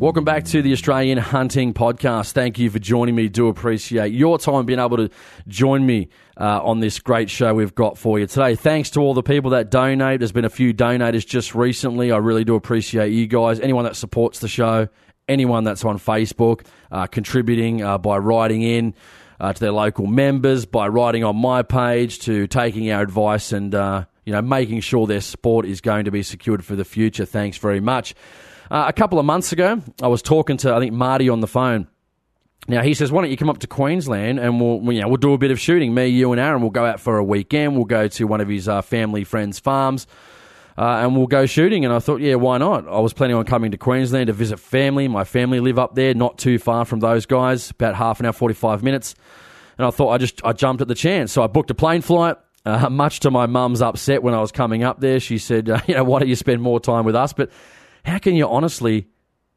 Welcome back to the Australian Hunting Podcast. Thank you for joining me. Do appreciate your time being able to join me uh, on this great show we've got for you today. Thanks to all the people that donate. There's been a few donators just recently. I really do appreciate you guys. Anyone that supports the show, anyone that's on Facebook, uh, contributing uh, by writing in. Uh, to their local members by writing on my page to taking our advice and uh, you know making sure their sport is going to be secured for the future. Thanks very much. Uh, a couple of months ago, I was talking to I think Marty on the phone. Now he says, "Why don't you come up to Queensland and we'll you know we'll do a bit of shooting. Me, you, and Aaron. We'll go out for a weekend. We'll go to one of his uh, family friends' farms." Uh, and we'll go shooting. And I thought, yeah, why not? I was planning on coming to Queensland to visit family. My family live up there, not too far from those guys, about half an hour, 45 minutes. And I thought I just I jumped at the chance. So I booked a plane flight. Uh, much to my mum's upset when I was coming up there, she said, you know, why don't you spend more time with us? But how can you honestly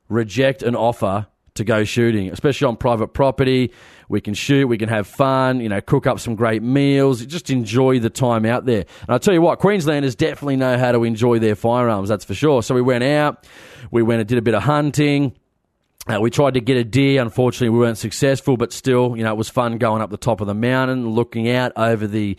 reject an offer to go shooting, especially on private property? We can shoot, we can have fun, you know, cook up some great meals, just enjoy the time out there. And I'll tell you what, Queenslanders definitely know how to enjoy their firearms, that's for sure. So we went out, we went and did a bit of hunting. Uh, we tried to get a deer. Unfortunately, we weren't successful, but still, you know, it was fun going up the top of the mountain, looking out over the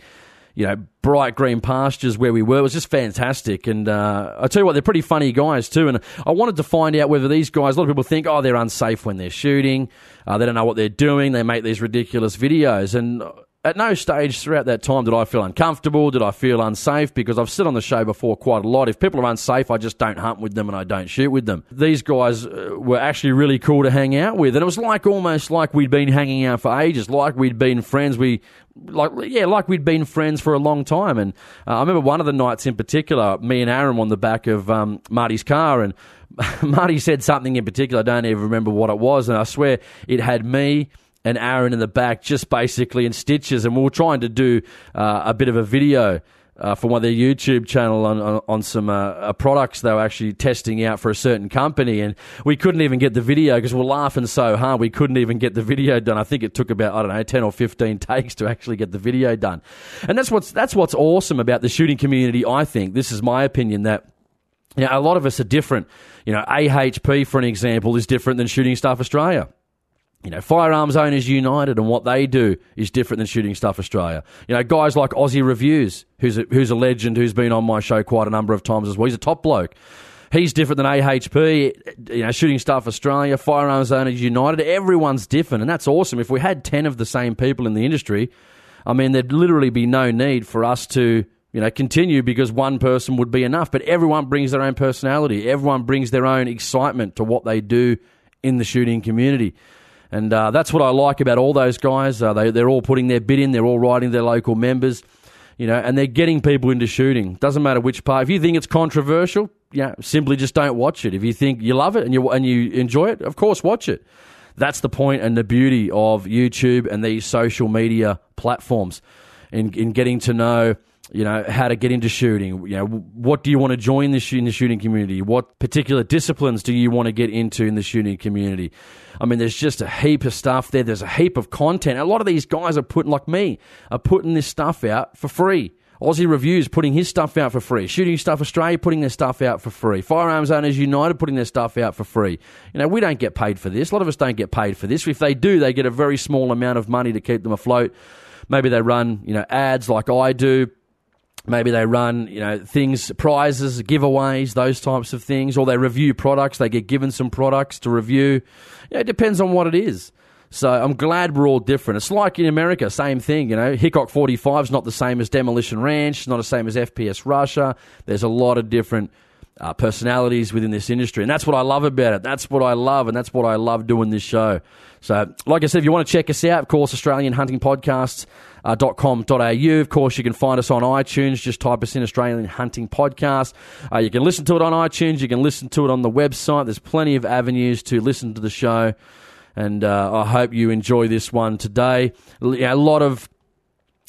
you know, bright green pastures where we were. It was just fantastic. And uh, I tell you what, they're pretty funny guys too. And I wanted to find out whether these guys, a lot of people think, oh, they're unsafe when they're shooting. Uh, they don't know what they're doing. They make these ridiculous videos. And at no stage throughout that time did I feel uncomfortable, did I feel unsafe, because I've said on the show before quite a lot. If people are unsafe, I just don't hunt with them and I don't shoot with them. These guys uh, were actually really cool to hang out with, and it was like almost like we'd been hanging out for ages, like we'd been friends. We like yeah, like we'd been friends for a long time. And uh, I remember one of the nights in particular, me and Aaron on the back of um, Marty's car, and Marty said something in particular. I don't even remember what it was, and I swear it had me and Aaron in the back, just basically in stitches. And we were trying to do uh, a bit of a video. Uh, for one of their YouTube channel on on, on some uh, products they were actually testing out for a certain company, and we couldn't even get the video because we we're laughing so hard we couldn't even get the video done. I think it took about I don't know ten or fifteen takes to actually get the video done, and that's what's that's what's awesome about the shooting community. I think this is my opinion that. Know, a lot of us are different. You know, AHP, for an example, is different than Shooting Stuff Australia you know, Firearms Owners United and what they do is different than Shooting Stuff Australia. You know, guys like Aussie Reviews, who's a, who's a legend, who's been on my show quite a number of times as well. He's a top bloke. He's different than AHP, you know, Shooting Stuff Australia, Firearms Owners United. Everyone's different, and that's awesome. If we had 10 of the same people in the industry, I mean, there'd literally be no need for us to, you know, continue because one person would be enough. But everyone brings their own personality. Everyone brings their own excitement to what they do in the shooting community. And uh, that's what I like about all those guys. Uh, they, they're all putting their bid in, they're all writing their local members, you know, and they're getting people into shooting. Doesn't matter which part. If you think it's controversial, yeah, simply just don't watch it. If you think you love it and you, and you enjoy it, of course, watch it. That's the point and the beauty of YouTube and these social media platforms in, in getting to know you know how to get into shooting you know what do you want to join the in the shooting community what particular disciplines do you want to get into in the shooting community i mean there's just a heap of stuff there there's a heap of content a lot of these guys are putting like me are putting this stuff out for free Aussie Reviews putting his stuff out for free. Shooting Stuff Australia putting their stuff out for free. Firearms Owners United putting their stuff out for free. You know, we don't get paid for this. A lot of us don't get paid for this. If they do, they get a very small amount of money to keep them afloat. Maybe they run, you know, ads like I do Maybe they run, you know, things, prizes, giveaways, those types of things, or they review products. They get given some products to review. It depends on what it is. So I'm glad we're all different. It's like in America, same thing. You know, Hickok 45 is not the same as Demolition Ranch, not the same as FPS Russia. There's a lot of different uh, personalities within this industry, and that's what I love about it. That's what I love, and that's what I love doing this show. So, like I said, if you want to check us out, of course, Australian Hunting Podcasts uh. Of course, you can find us on iTunes. Just type us in Australian Hunting Podcast. Uh, you can listen to it on iTunes. You can listen to it on the website. There's plenty of avenues to listen to the show. And uh, I hope you enjoy this one today. A lot of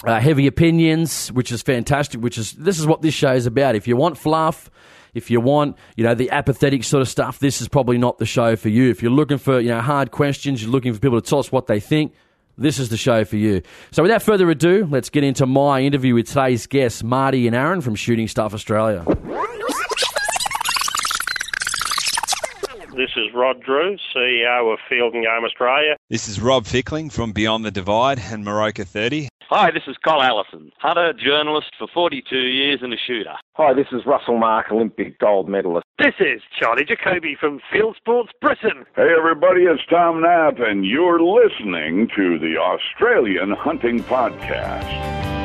uh, heavy opinions, which is fantastic. Which is this is what this show is about. If you want fluff, if you want you know the apathetic sort of stuff, this is probably not the show for you. If you're looking for you know hard questions, you're looking for people to tell us what they think. This is the show for you. So, without further ado, let's get into my interview with today's guests, Marty and Aaron from Shooting Stuff Australia. This is Rod Drew, CEO of Field and Game Australia. This is Rob Fickling from Beyond the Divide and Moroka 30. Hi, this is Kyle Allison, hunter, journalist for 42 years and a shooter. Hi, this is Russell Mark, Olympic gold medalist. This is Charlie Jacoby from Field Sports Britain. Hey everybody, it's Tom Knapp and you're listening to the Australian Hunting Podcast.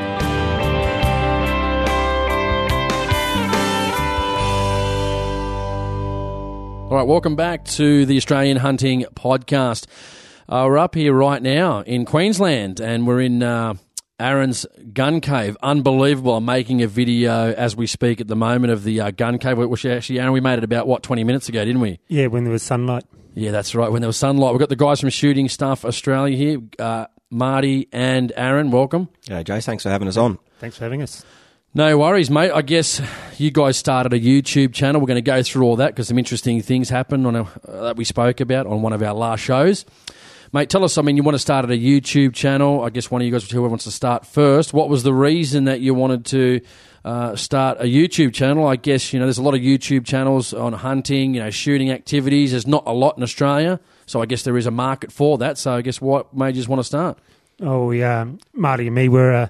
All right, welcome back to the Australian Hunting Podcast. Uh, we're up here right now in Queensland, and we're in uh, Aaron's gun cave. Unbelievable! I'm making a video as we speak at the moment of the uh, gun cave. Which actually, Aaron, we made it about what 20 minutes ago, didn't we? Yeah, when there was sunlight. Yeah, that's right. When there was sunlight, we've got the guys from Shooting Stuff Australia here, uh, Marty and Aaron. Welcome. Yeah, Jace. Thanks for having us on. Thanks for having us. No worries, mate. I guess you guys started a YouTube channel. We're going to go through all that because some interesting things happened on a, uh, that we spoke about on one of our last shows. Mate, tell us. I mean, you want to start at a YouTube channel. I guess one of you guys, whoever wants to start first. What was the reason that you wanted to uh, start a YouTube channel? I guess you know there's a lot of YouTube channels on hunting, you know, shooting activities. There's not a lot in Australia, so I guess there is a market for that. So I guess what made you want to start? Oh, yeah, Marty and me were. Uh,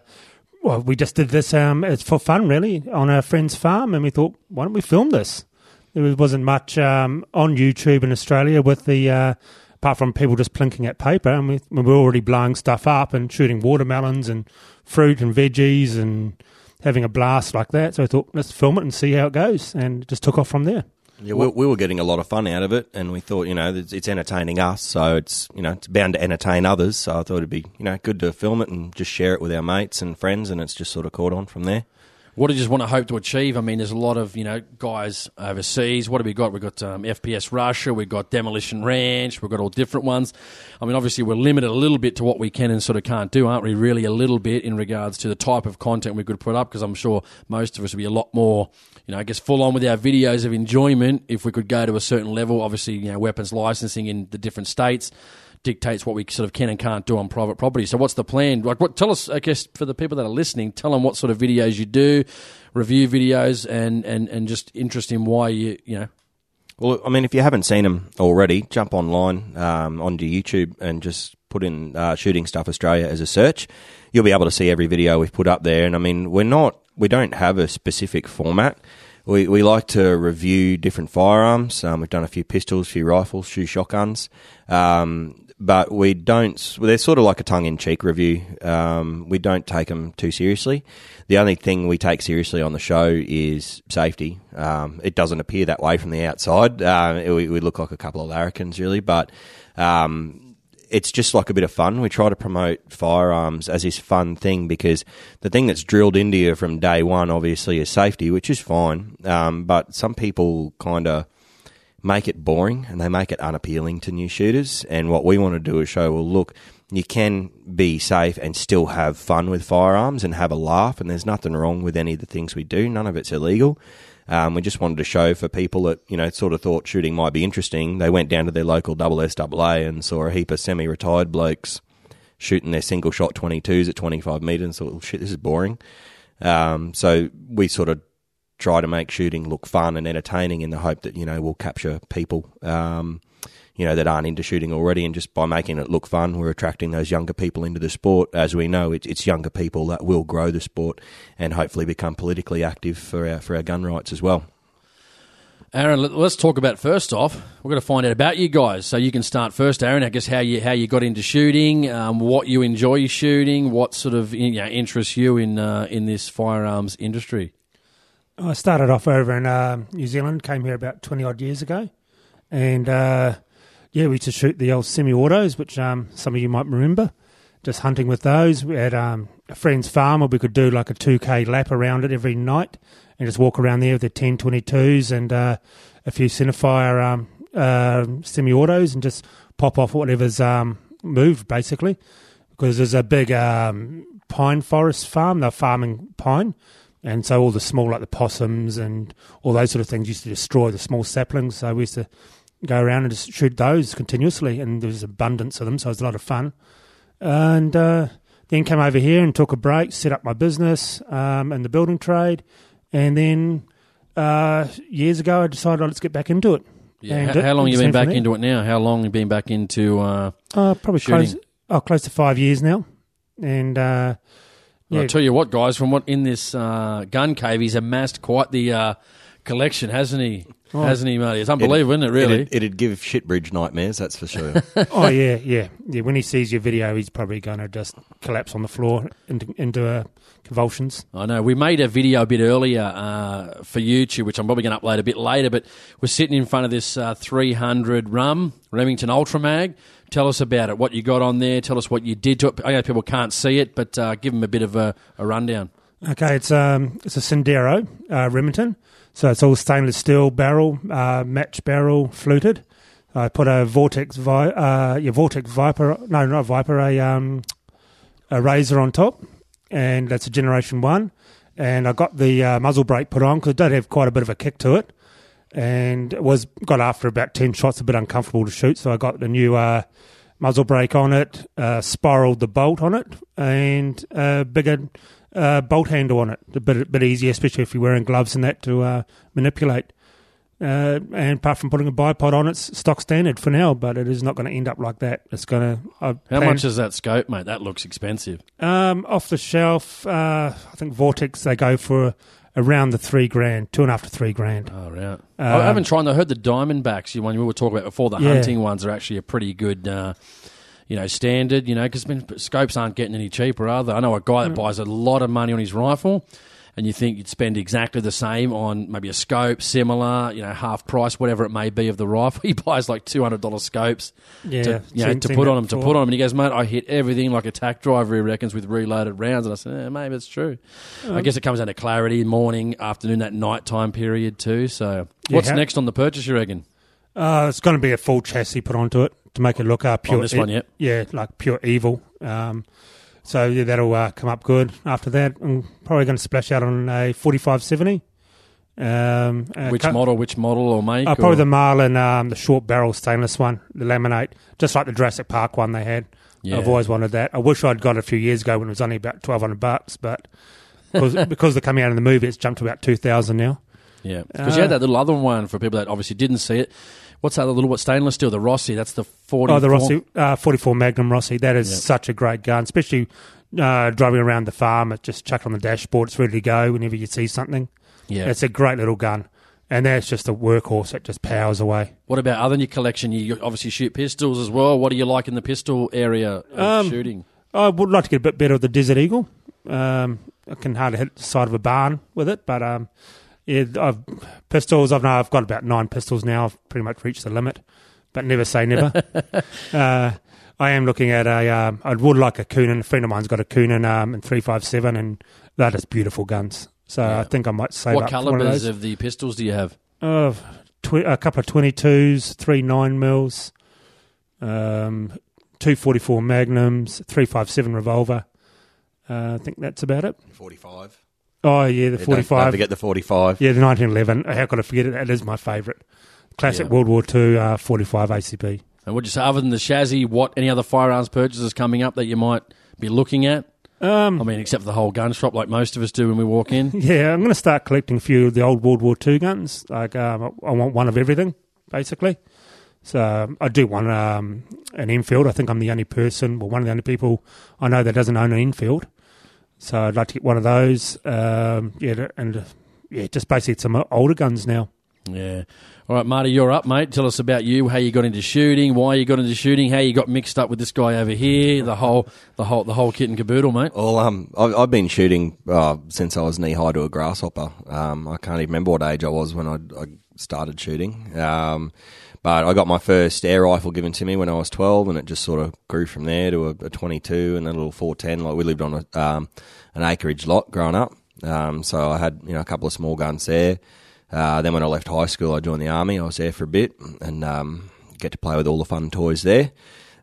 well, we just did this um, it's for fun, really, on our friend's farm, and we thought, why don't we film this? There wasn't much um, on YouTube in Australia with the, uh, apart from people just plinking at paper, and we, we were already blowing stuff up and shooting watermelons and fruit and veggies and having a blast like that. So I thought, let's film it and see how it goes, and it just took off from there. Yeah, we, we were getting a lot of fun out of it, and we thought, you know, it's, it's entertaining us, so it's you know it's bound to entertain others. So I thought it'd be you know good to film it and just share it with our mates and friends, and it's just sort of caught on from there. What do you just want to hope to achieve? I mean, there's a lot of you know guys overseas. What have we got? We've got um, FPS Russia. We've got Demolition Ranch. We've got all different ones. I mean, obviously we're limited a little bit to what we can and sort of can't do, aren't we? Really, a little bit in regards to the type of content we could put up, because I'm sure most of us would be a lot more, you know, I guess full on with our videos of enjoyment if we could go to a certain level. Obviously, you know, weapons licensing in the different states dictates what we sort of can and can't do on private property. So, what's the plan? Like, what? Tell us, I guess, for the people that are listening, tell them what sort of videos you do, review videos, and and and just interest in why you you know. Well, I mean, if you haven't seen them already, jump online um, onto YouTube and just put in uh, "Shooting Stuff Australia" as a search. You'll be able to see every video we've put up there. And I mean, we're not, we don't have a specific format. We, we like to review different firearms. Um, we've done a few pistols, a few rifles, few shotguns. Um, but we don't. They're sort of like a tongue-in-cheek review. Um, we don't take them too seriously. The only thing we take seriously on the show is safety. Um, it doesn't appear that way from the outside. Uh, we, we, look like a couple of larrikins, really, but um, it's just like a bit of fun. We try to promote firearms as this fun thing because the thing that's drilled into you from day one, obviously, is safety, which is fine. Um, but some people kind of make it boring and they make it unappealing to new shooters. And what we want to do is show, well, look, you can be safe and still have fun with firearms and have a laugh. And there's nothing wrong with any of the things we do. None of it's illegal. Um, we just wanted to show for people that you know sort of thought shooting might be interesting. They went down to their local double SAA and saw a heap of semi-retired blokes shooting their single shot 22s at 25 metres and thought, well, shit, this is boring. Um, so we sort of try to make shooting look fun and entertaining in the hope that you know we'll capture people um, you know that aren't into shooting already and just by making it look fun we're attracting those younger people into the sport as we know it, it's younger people that will grow the sport and hopefully become politically active for our for our gun rights as well Aaron, let's talk about first off. We're going to find out about you guys, so you can start first, Aaron. I guess how you how you got into shooting, um, what you enjoy shooting, what sort of you know, interests you in uh, in this firearms industry. I started off over in uh, New Zealand, came here about 20 odd years ago. And uh, yeah, we used to shoot the old semi autos, which um, some of you might remember. Just hunting with those. We had um, a friend's farm where we could do like a 2K lap around it every night and just walk around there with the 1022s and uh, a few centerfire um, uh, semi autos and just pop off whatever's um, moved basically. Because there's a big um, pine forest farm. They're farming pine, and so all the small, like the possums and all those sort of things, used to destroy the small saplings. So we used to go around and just shoot those continuously, and there was abundance of them, so it was a lot of fun. And uh, then came over here and took a break, set up my business um, in the building trade, and then uh, years ago I decided oh, let's get back into it. Yeah. How, how long and you been back into it now? How long you been back into? Uh, Uh, probably shooting? close, oh, close to five years now, and uh, Well, yeah, I tell you what, guys, from what in this uh, gun cave, he's amassed quite the uh, collection, hasn't he? Oh. Hasn't he, Marty? It's unbelievable, isn't it? Really? It'd, it'd give Shitbridge nightmares, that's for sure. oh yeah, yeah, yeah. When he sees your video, he's probably going to just collapse on the floor into into uh, convulsions. I know. We made a video a bit earlier uh, for YouTube, which I'm probably going to upload a bit later, but we're sitting in front of this uh, 300 rum, Remington Ultramag. Tell us about it, what you got on there. Tell us what you did to it. I know people can't see it, but uh, give them a bit of a, a rundown. Okay, it's um it's a Sendero uh, Remington, so it's all stainless steel barrel, uh, match barrel, fluted. I put a Vortex Vi- uh, your Vortex Viper, no, not Viper, a um a Razor on top, and that's a Generation One. And I got the uh, muzzle brake put on because it did have quite a bit of a kick to it, and it was got after about ten shots a bit uncomfortable to shoot. So I got the new uh, muzzle brake on it, uh, spiraled the bolt on it, and a bigger uh, bolt handle on it. A bit, a bit easier, especially if you're wearing gloves and that to uh, manipulate. Uh, and apart from putting a bipod on, it's stock standard for now, but it is not going to end up like that. It's going to. How much is that scope, mate? That looks expensive. Um, off the shelf, uh, I think Vortex they go for around the three grand, two and a half to three grand. Oh, right. Um, I haven't tried. I heard the Diamondbacks, you one we were talking about before. The Yeah. hunting ones are actually a pretty good, uh, you know, standard. You know, because scopes aren't getting any cheaper, are they? I know a guy Mm. that buys a lot of money on his rifle, and you think you'd spend exactly the same on maybe a scope, similar, you know, half price, whatever it may be of the rifle. He buys like two hundred dollars scopes. Yeah, to, you know, to put on them, to put on them. And he goes, mate, I hit everything like a tack driver, he reckons, with reloaded rounds. And I said, eh, maybe it's true. Um, I guess it comes down to clarity, morning, afternoon, that nighttime period too. So, Yeah, what's how- next on the purchase, you reckon? Uh, it's going to be a full chassis put onto it to make it look uh, pure. On this one, yep. Yeah, like pure evil. Um, so yeah, that'll uh, come up good. After that, I'm probably going to splash out on a 4570. Um, uh, which cu- model, which model or make? Uh, probably or- the Marlin, um, the short barrel stainless one, the laminate, just like the Jurassic Park one they had. Yeah. I've always wanted that. I wish I'd got it a few years ago when it was only about twelve hundred bucks, but because, because they're coming out in the movie, it's jumped to about two thousand now. Yeah, because you had Uh, that little other one for people that obviously didn't see it. What's that little what stainless steel? The Rossi. That's the forty. Oh, the Rossi uh, 44 Magnum Rossi. That is Yep. such a great gun, especially uh, driving around the farm. It just chuck on the dashboard. It's ready to go whenever you see something. Yeah. It's a great little gun. And that's just a workhorse that just powers away. What about other than your collection? You obviously shoot pistols as well. What do you like in the pistol area of Um, shooting? I would like to get a bit better of the Desert Eagle. Um, I can hardly hit the side of a barn with it, but um, yeah, I've pistols. I've now I've got about nine pistols now. I've pretty much reached the limit, but never say never. uh, I am looking at a. Um, I would like a Coonan. A friend of mine's got a Coonan um, and three five seven, and they're beautiful guns. So I think I might save What up for one of calibers those. of the pistols do you have? Uh, tw- a couple of twenty twos, three nine mils, um, two forty four magnums, three five seven revolver. Uh, I think that's about it. 45. Oh yeah, the forty five. don't- forty Don't forget the 45. Yeah, the nineteen eleven. How could I forget it? That is my favourite. Classic Yeah. World War Two uh, forty five ACP. And would you say, other than the chassis, what any other firearms purchases coming up that you might be looking at? Um, I mean, except for the whole gun shop, like most of us do when we walk in. Yeah, I'm going to start collecting a few of the old World War Two guns. Like, um, I want one of everything, basically. So um, I do want um, an Enfield. I think I'm the only person, well, one of the only people I know that doesn't own an Enfield. So I'd like to get one of those. Um, yeah, and uh, yeah, just basically some older guns now. Yeah. All right, Marty, you're up, mate. Tell us about you, how you got into shooting, why you got into shooting, how you got mixed up with this guy over here, the whole, the whole, the whole kit and caboodle, mate. Well, um, I've, I've been shooting uh, since I was knee high to a grasshopper. Um, I can't even remember what age I was when I, I started shooting. Um, but I got my first air rifle given to me when I was 12, and it just sort of grew from there to a, a 22 and a little 410. Like we lived on a, um, an acreage lot growing up, um, so I had you know a couple of small guns there. Uh, then when I left high school, I joined the army. I was there for a bit and um, get to play with all the fun toys there.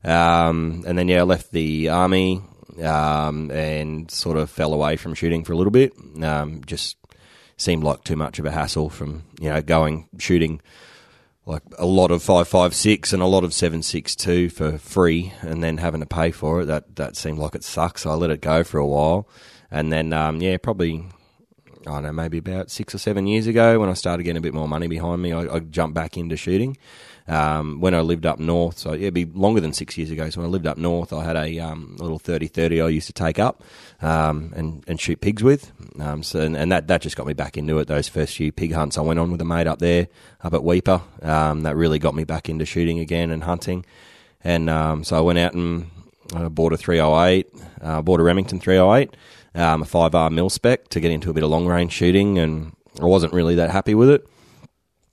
Um, and then yeah, I left the army. um, and sort of fell away from shooting for a little bit. Um, just seemed like too much of a hassle from you know going shooting like a lot of five five six and a lot of seven six two for free, and then having to pay for it. That that seemed like it sucks. So I let it go for a while, and then um, yeah, probably I don't know, maybe about six or seven years ago when I started getting a bit more money behind me, I, I jumped back into shooting. Um, when I lived up north, so it'd be longer than six years ago. So when I lived up north, I had a um, little 30-30 I used to take up um, and, and shoot pigs with. Um, so and, and, that, that just got me back into it. Those first few pig hunts I went on with a mate up there, up at Weipa, um, that really got me back into shooting again and hunting. And um, so I went out and uh, bought a 308, uh, bought a Remington 308, um, a 5R mil spec to get into a bit of long range shooting, and I wasn't really that happy with it.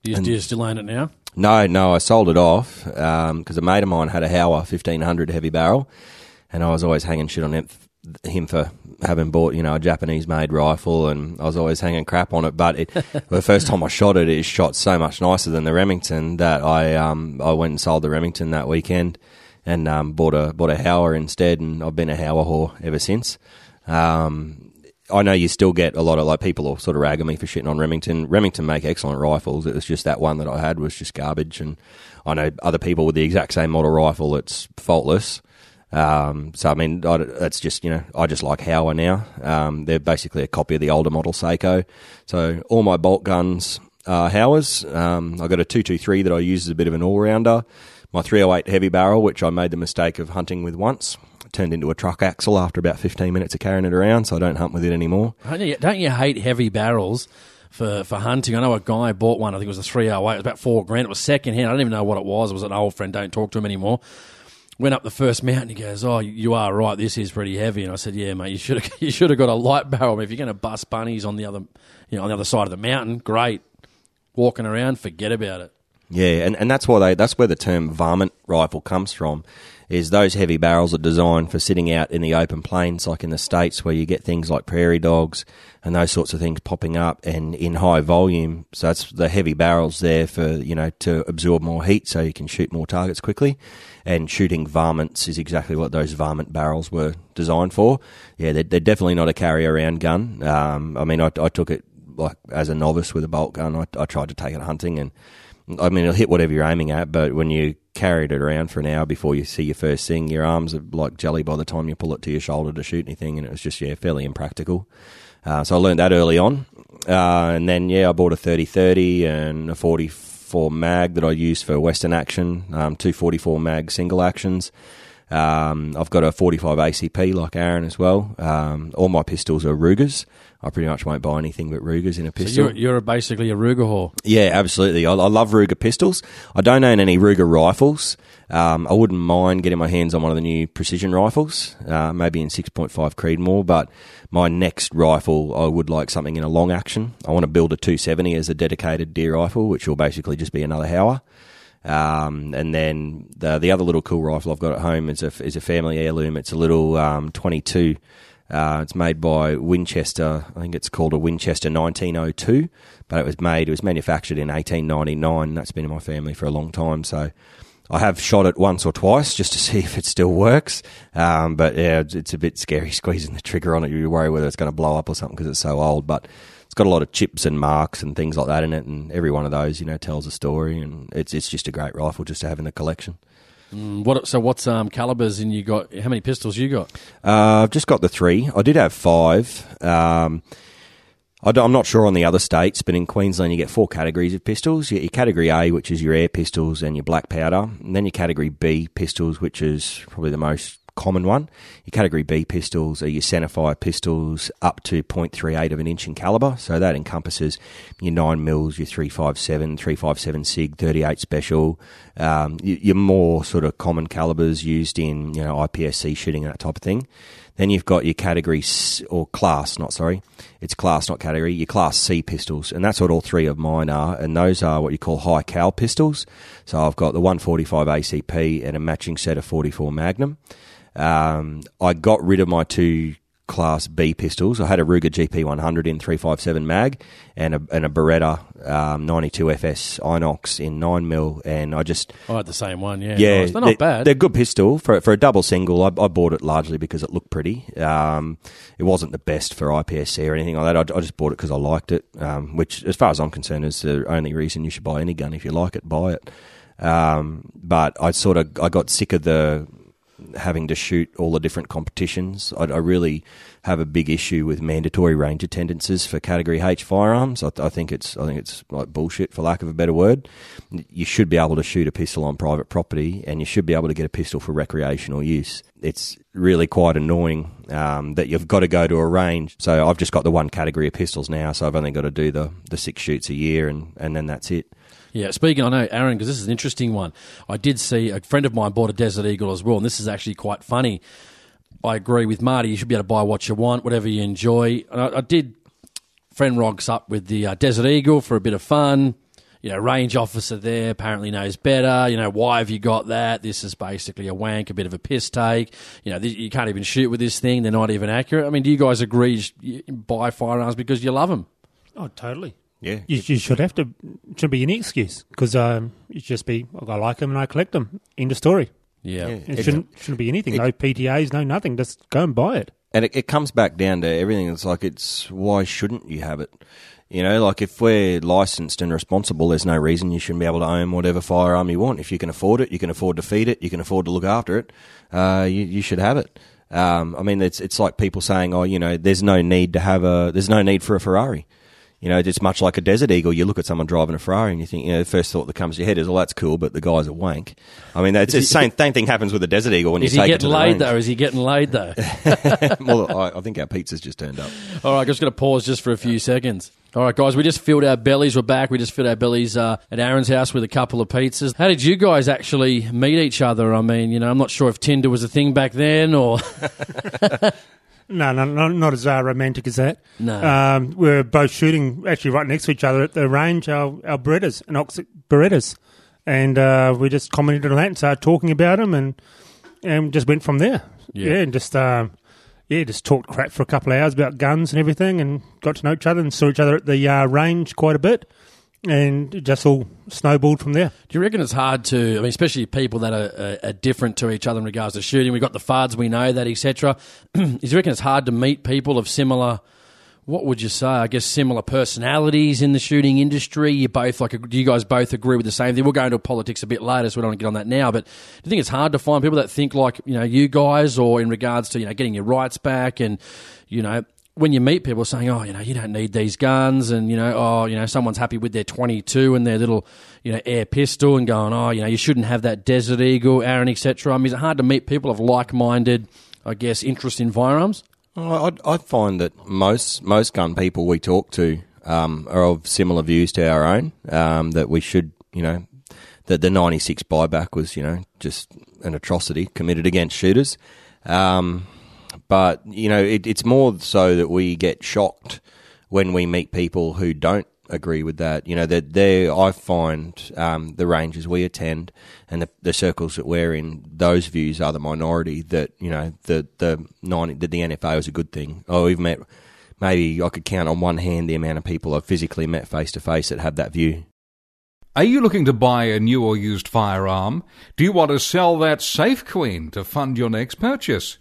Do you, do you still own it now? No, no, I sold it off because a mate of mine had a Howa 1500 heavy barrel, and I was always hanging shit on him, him for having bought, you know, a Japanese made rifle, and I was always hanging crap on it. But it, the first time I shot it, it shot so much nicer than the Remington that I um, I went and sold the Remington that weekend and um, bought a bought a Howa instead, and I've been a Howa whore ever since. Um, I know you still get a lot of like people are sort of ragging me for shitting on Remington. Remington make excellent rifles. It was just that one that I had was just garbage, and I know other people with the exact same model rifle that's faultless. Um, so I mean, I, that's just you know, I just like Howa now. Um, they're basically a copy of the older model Sako. So all my bolt guns are Howas. Um, I got a two two three that I use as a bit of an all rounder. My three hundred eight heavy barrel, which I made the mistake of hunting with once turned into a truck axle after about 15 minutes of carrying it around, so I don't hunt with it anymore. Don't you, don't you hate heavy barrels? For, for hunting, I know a guy bought one. I think it was a 308. It was about four grand. It was second hand. I don't even know what it was. It was an old friend. Don't talk to him anymore went up the first mountain. He goes, "Oh, you are right. This is pretty heavy." And I said, "Yeah, mate. You should have you should have got a light barrel. If you're going to bust bunnies on the other, you know, on the other side of the mountain, great. Walking around, forget about it." Yeah, and, and that's why they that's where the term varmint rifle comes from is those heavy barrels are designed for sitting out in the open plains, like in the states, where you get things like prairie dogs and those sorts of things popping up and in high volume. So that's the heavy barrels there for you know to absorb more heat, so you can shoot more targets quickly. And shooting varmints is exactly what those varmint barrels were designed for. Yeah, they're, they're definitely not a carry around gun. Um, I mean, I, I, took it like as a novice with a bolt gun. I, I tried to take it hunting and. I mean, it'll hit whatever you're aiming at, but when you carried it around for an hour before you see your first thing. Your arms are like jelly by the time you pull it to your shoulder to shoot anything, and it was just yeah fairly impractical. Uh, so I learned that early on, uh, and then yeah I bought a thirty thirty and a forty four mag that I use for Western action, um, two forty four mag single actions. Um, I've got a 45 ACP like Aaron as well. Um, all my pistols are Rugers. I pretty much won't buy anything but Rugers in a pistol. So you're, you're basically a Ruger whore. Yeah, absolutely. I, I, love Ruger pistols. I don't own any Ruger rifles. Um, I wouldn't mind getting my hands on one of the new precision rifles, uh, maybe in 6.5 Creedmoor, but my next rifle, I would like something in a long action. I want to build a 270 as a dedicated deer rifle, which will basically just be another Howa. Um, and then the the other little cool rifle I've got at home is a is a family heirloom. It's a little um, 22 uh, it's made by Winchester. I think it's called a Winchester 1902, but it was made. It was manufactured in 1899. That's been in my family for a long time. So I have shot it once or twice just to see if it still works. Um, but yeah, it's a bit scary squeezing the trigger on it. You worry whether it's going to blow up or something because it's so old. But it's got a lot of chips and marks and things like that in it, and every one of those, you know, tells a story. And it's it's just a great rifle just to have in the collection. Mm, what? So what's um, calibers and you got? How many pistols you got? Uh, I've just got the three. I did have five. Um, I am not sure on the other states, but in Queensland you get four categories of pistols. Your, your category A, which is your air pistols and your black powder, and then your category B pistols, which is probably the most common one. Your category B pistols are your centerfire pistols up to 0.38 of an inch in caliber. So that encompasses your 9 mils, your 357, 357 SIG, 38 special, um, your more sort of common calibers used in, you know, IPSC shooting and that type of thing. Then you've got your category or class, not sorry, it's class, not category. Your class C pistols, and that's what all three of mine are. And those are what you call high cal pistols. So I've got the 145 ACP and a matching set of 44 Magnum. Um, I got rid of my two Class B pistols. I had a Ruger GP100 in 357 mag and a, and a Beretta um, 92 FS Inox in 9mm. And I just. I had the same one, yeah. Yeah, Nice. They're not bad. They're a good pistol for for a double single. I, I bought it largely because it looked pretty. Um, it wasn't the best for IPSC or anything like that. I, I just bought it because I liked it. Um, which, as far as I'm concerned, is the only reason you should buy any gun. If you like it, buy it. Um, but I sort of I got sick of the having to shoot all the different competitions. I, I really have a big issue with mandatory range attendances for Category H firearms. I, I think it's I think it's like bullshit, for lack of a better word. You should be able to shoot a pistol on private property, and you should be able to get a pistol for recreational use. It's really quite annoying um, that you've got to go to a range. So I've just got the one category of pistols now, so I've only got to do the the six shoots a year, and and then that's it. Yeah, speaking, I know, Aaron, because this is an interesting one. I did see a friend of mine bought a Desert Eagle as well, and this is actually quite funny. I agree with Marty. You should be able to buy what you want, whatever you enjoy. And I, I did friend rocks up with the uh, Desert Eagle for a bit of fun. You know, range officer there apparently knows better. You know, why have you got that? This is basically a wank, a bit of a piss take. You know, th- you can't even shoot with this thing. They're not even accurate. I mean, do you guys agree you buy firearms because you love them? Oh, totally. Yeah, You, you should have to. Shouldn't be any excuse because um, you just be. I like them and I collect them. End of story. Yeah. Yeah. It It- shouldn't shouldn't be anything. it- no PTAs, no nothing. Just go and buy it. and it, it comes back down to everything. It's like it's why shouldn't you have it? You know, like if we're licensed and responsible, there's no reason you shouldn't be able to own whatever firearm you want. If you can afford it, you can afford to feed it, you can afford to look after it. Uh, you, you should have it. Um, I mean, it's it's like people saying, oh, you know, there's no need to have a, there's no need for a Ferrari. You know, it's much like a Desert Eagle. You look at someone driving a Ferrari and you think, you know, the first thought that comes to your head is, well, that's cool, but the guy's a wank. I mean, that's the same, same thing happens with a Desert Eagle when Is you he take it to getting laid range. though? Is he getting laid though? well, I, I think our pizza's just turned up. All right, just going to pause just for a few seconds. All right, guys, we just filled our bellies. We're back. We just filled our bellies uh, at Aaron's house with a couple of pizzas. How did you guys actually meet each other? I mean, you know, I'm not sure if Tinder was a thing back then or. No, no, no not as uh, romantic as that. No. Um, we're both shooting actually right next to each other at the range, our, our Berettas, and Berettas. And uh, we just commented on that and started talking about them and, and just went from there. Yeah. Yeah, and just, um, yeah, just talked crap for a couple of hours about guns and everything and got to know each other and saw each other at the uh, range quite a bit. And it just all snowballed from there. Do you reckon it's hard to, I mean, especially people that are, are, are different to each other in regards to shooting? We've got the FUDs, we know that, etc. Do you reckon it's hard to meet people of similar, what would you say, I guess similar personalities in the shooting industry? You both, like, do you guys both agree with the same thing? We'll go into politics a bit later, so we don't want to get on that now, but do you think it's hard to find people that think like, you know, you guys or in regards to, you know, getting your rights back and, you know, when you meet people saying, oh, you know, you don't need these guns, and you know, oh, you know, someone's happy with their 22 and their little, you know, air pistol, and going, oh, you know, you shouldn't have that Desert Eagle, Aaron, etc. I mean, is it hard to meet people of like-minded, I guess, interest in firearms? I, I find that most most gun people we talk to um, are of similar views to our own. Um, that we should, you know, that the '96 buyback was, you know, just an atrocity committed against shooters. Um, but you know, it, it's more so that we get shocked when we meet people who don't agree with that. You know, that they I find um, the ranges we attend and the, the circles that we're in, those views are the minority. That you know, the the ninety that the NFA was a good thing. Oh, we've met. Maybe I could count on one hand the amount of people I've physically met face to face that have that view. Are you looking to buy a new or used firearm? Do you want to sell that Safe Queen to fund your next purchase?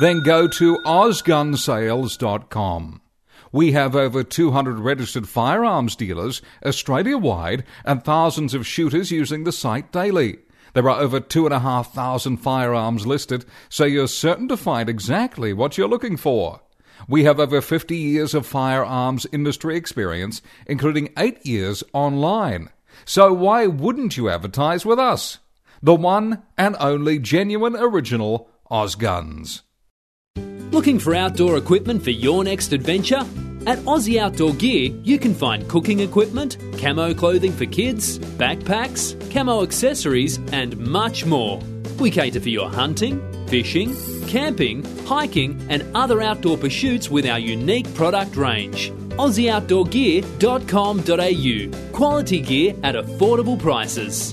Then go to OzGunSales.com. We have over 200 registered firearms dealers Australia wide and thousands of shooters using the site daily. There are over 2,500 firearms listed, so you're certain to find exactly what you're looking for. We have over 50 years of firearms industry experience, including 8 years online. So why wouldn't you advertise with us? The one and only genuine original Ozguns. Looking for outdoor equipment for your next adventure? At Aussie Outdoor Gear, you can find cooking equipment, camo clothing for kids, backpacks, camo accessories, and much more. We cater for your hunting, fishing, camping, hiking, and other outdoor pursuits with our unique product range. AussieOutdoorGear.com.au. Quality gear at affordable prices.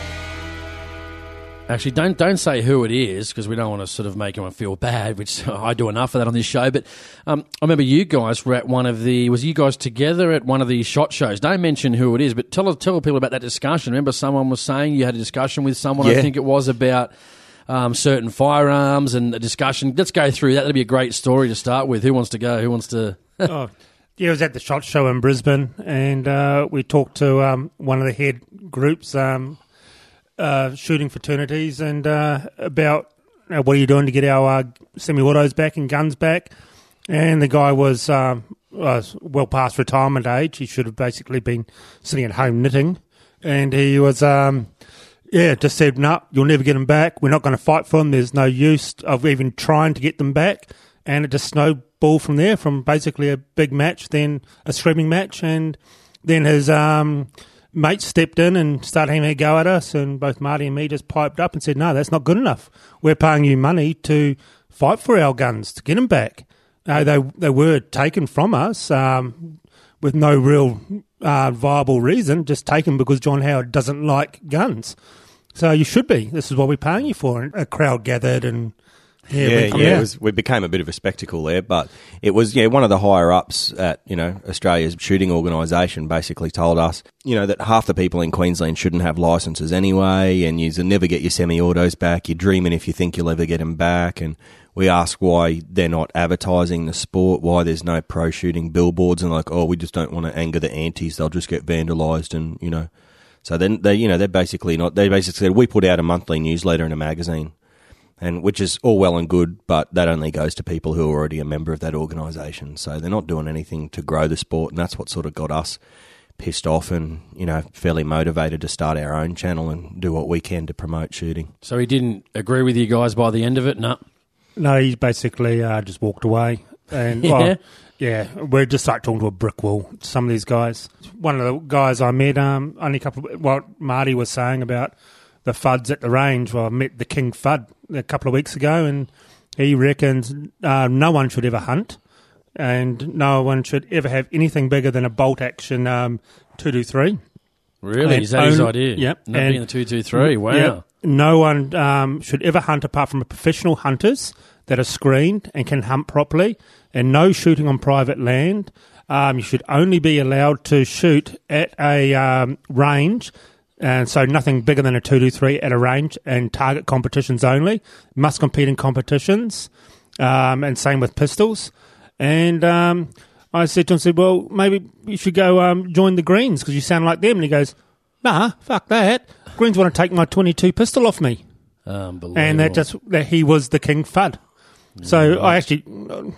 Actually, don't don't say who it is because we don't want to sort of make anyone feel bad. Which I do enough of that on this show. But um, I remember you guys were at one of the was you guys together at one of the shot shows. Don't mention who it is, but tell tell people about that discussion. Remember, someone was saying you had a discussion with someone. Yeah. I think it was about. Um, certain firearms and a discussion. Let's go through that. That'd be a great story to start with. Who wants to go? Who wants to? oh, yeah, it was at the shot show in Brisbane, and uh, we talked to um, one of the head groups, um, uh, shooting fraternities, and uh, about uh, what are you doing to get our uh, semi-autos back and guns back. And the guy was, um, was well past retirement age. He should have basically been sitting at home knitting, and he was. Um, yeah, just said, no, you'll never get them back. We're not going to fight for them. There's no use of even trying to get them back. And it just snowballed from there, from basically a big match, then a screaming match. And then his um, mates stepped in and started having a go at us. And both Marty and me just piped up and said, no, that's not good enough. We're paying you money to fight for our guns, to get them back. Uh, they, they were taken from us um, with no real uh, viable reason, just taken because John Howard doesn't like guns. So you should be. This is what we're paying you for. And a crowd gathered and yeah, Yeah, yeah, it was. We became a bit of a spectacle there, but it was yeah one of the higher ups at you know Australia's shooting organisation basically told us you know that half the people in Queensland shouldn't have licences anyway, and you'll never get your semi-autos back. You're dreaming if you think you'll ever get them back, and we asked why they're not advertising the sport, why there's no pro shooting billboards, and like oh we just don't want to anger the antis, they'll just get vandalised, and you know. So then they, you know, they're basically not. They basically said we put out a monthly newsletter and a magazine, and which is all well and good, but that only goes to people who are already a member of that organisation. So they're not doing anything to grow the sport, and that's what sort of got us pissed off and you know fairly motivated to start our own channel and do what we can to promote shooting. So he didn't agree with you guys by the end of it. No. No, he basically uh, just walked away. And Yeah. well, yeah, we're just like talking to a brick wall. Some of these guys. One of the guys I met, um, only a couple. Of, what Marty was saying about the fuds at the range. Well, I met the King Fud a couple of weeks ago, and he reckons uh, no one should ever hunt, and no one should ever have anything bigger than a bolt action um, two two three. Really? And Is that his idea? Yep. Not And- being the 223. Wow. Yep. No one um, should ever hunt apart from professional hunters that are screened and can hunt properly, and no shooting on private land. Um, you should only be allowed to shoot at a um, range, and so nothing bigger than a 2 to 3 at a range, and target competitions only. Must compete in competitions, um, and same with pistols. And um, I said to him, I said, well, maybe you should go um, join the Greens because you sound like them. And he goes, nah, fuck that. Greens want to take my 22 pistol off me. And that just, that he was the King Fud. So I actually,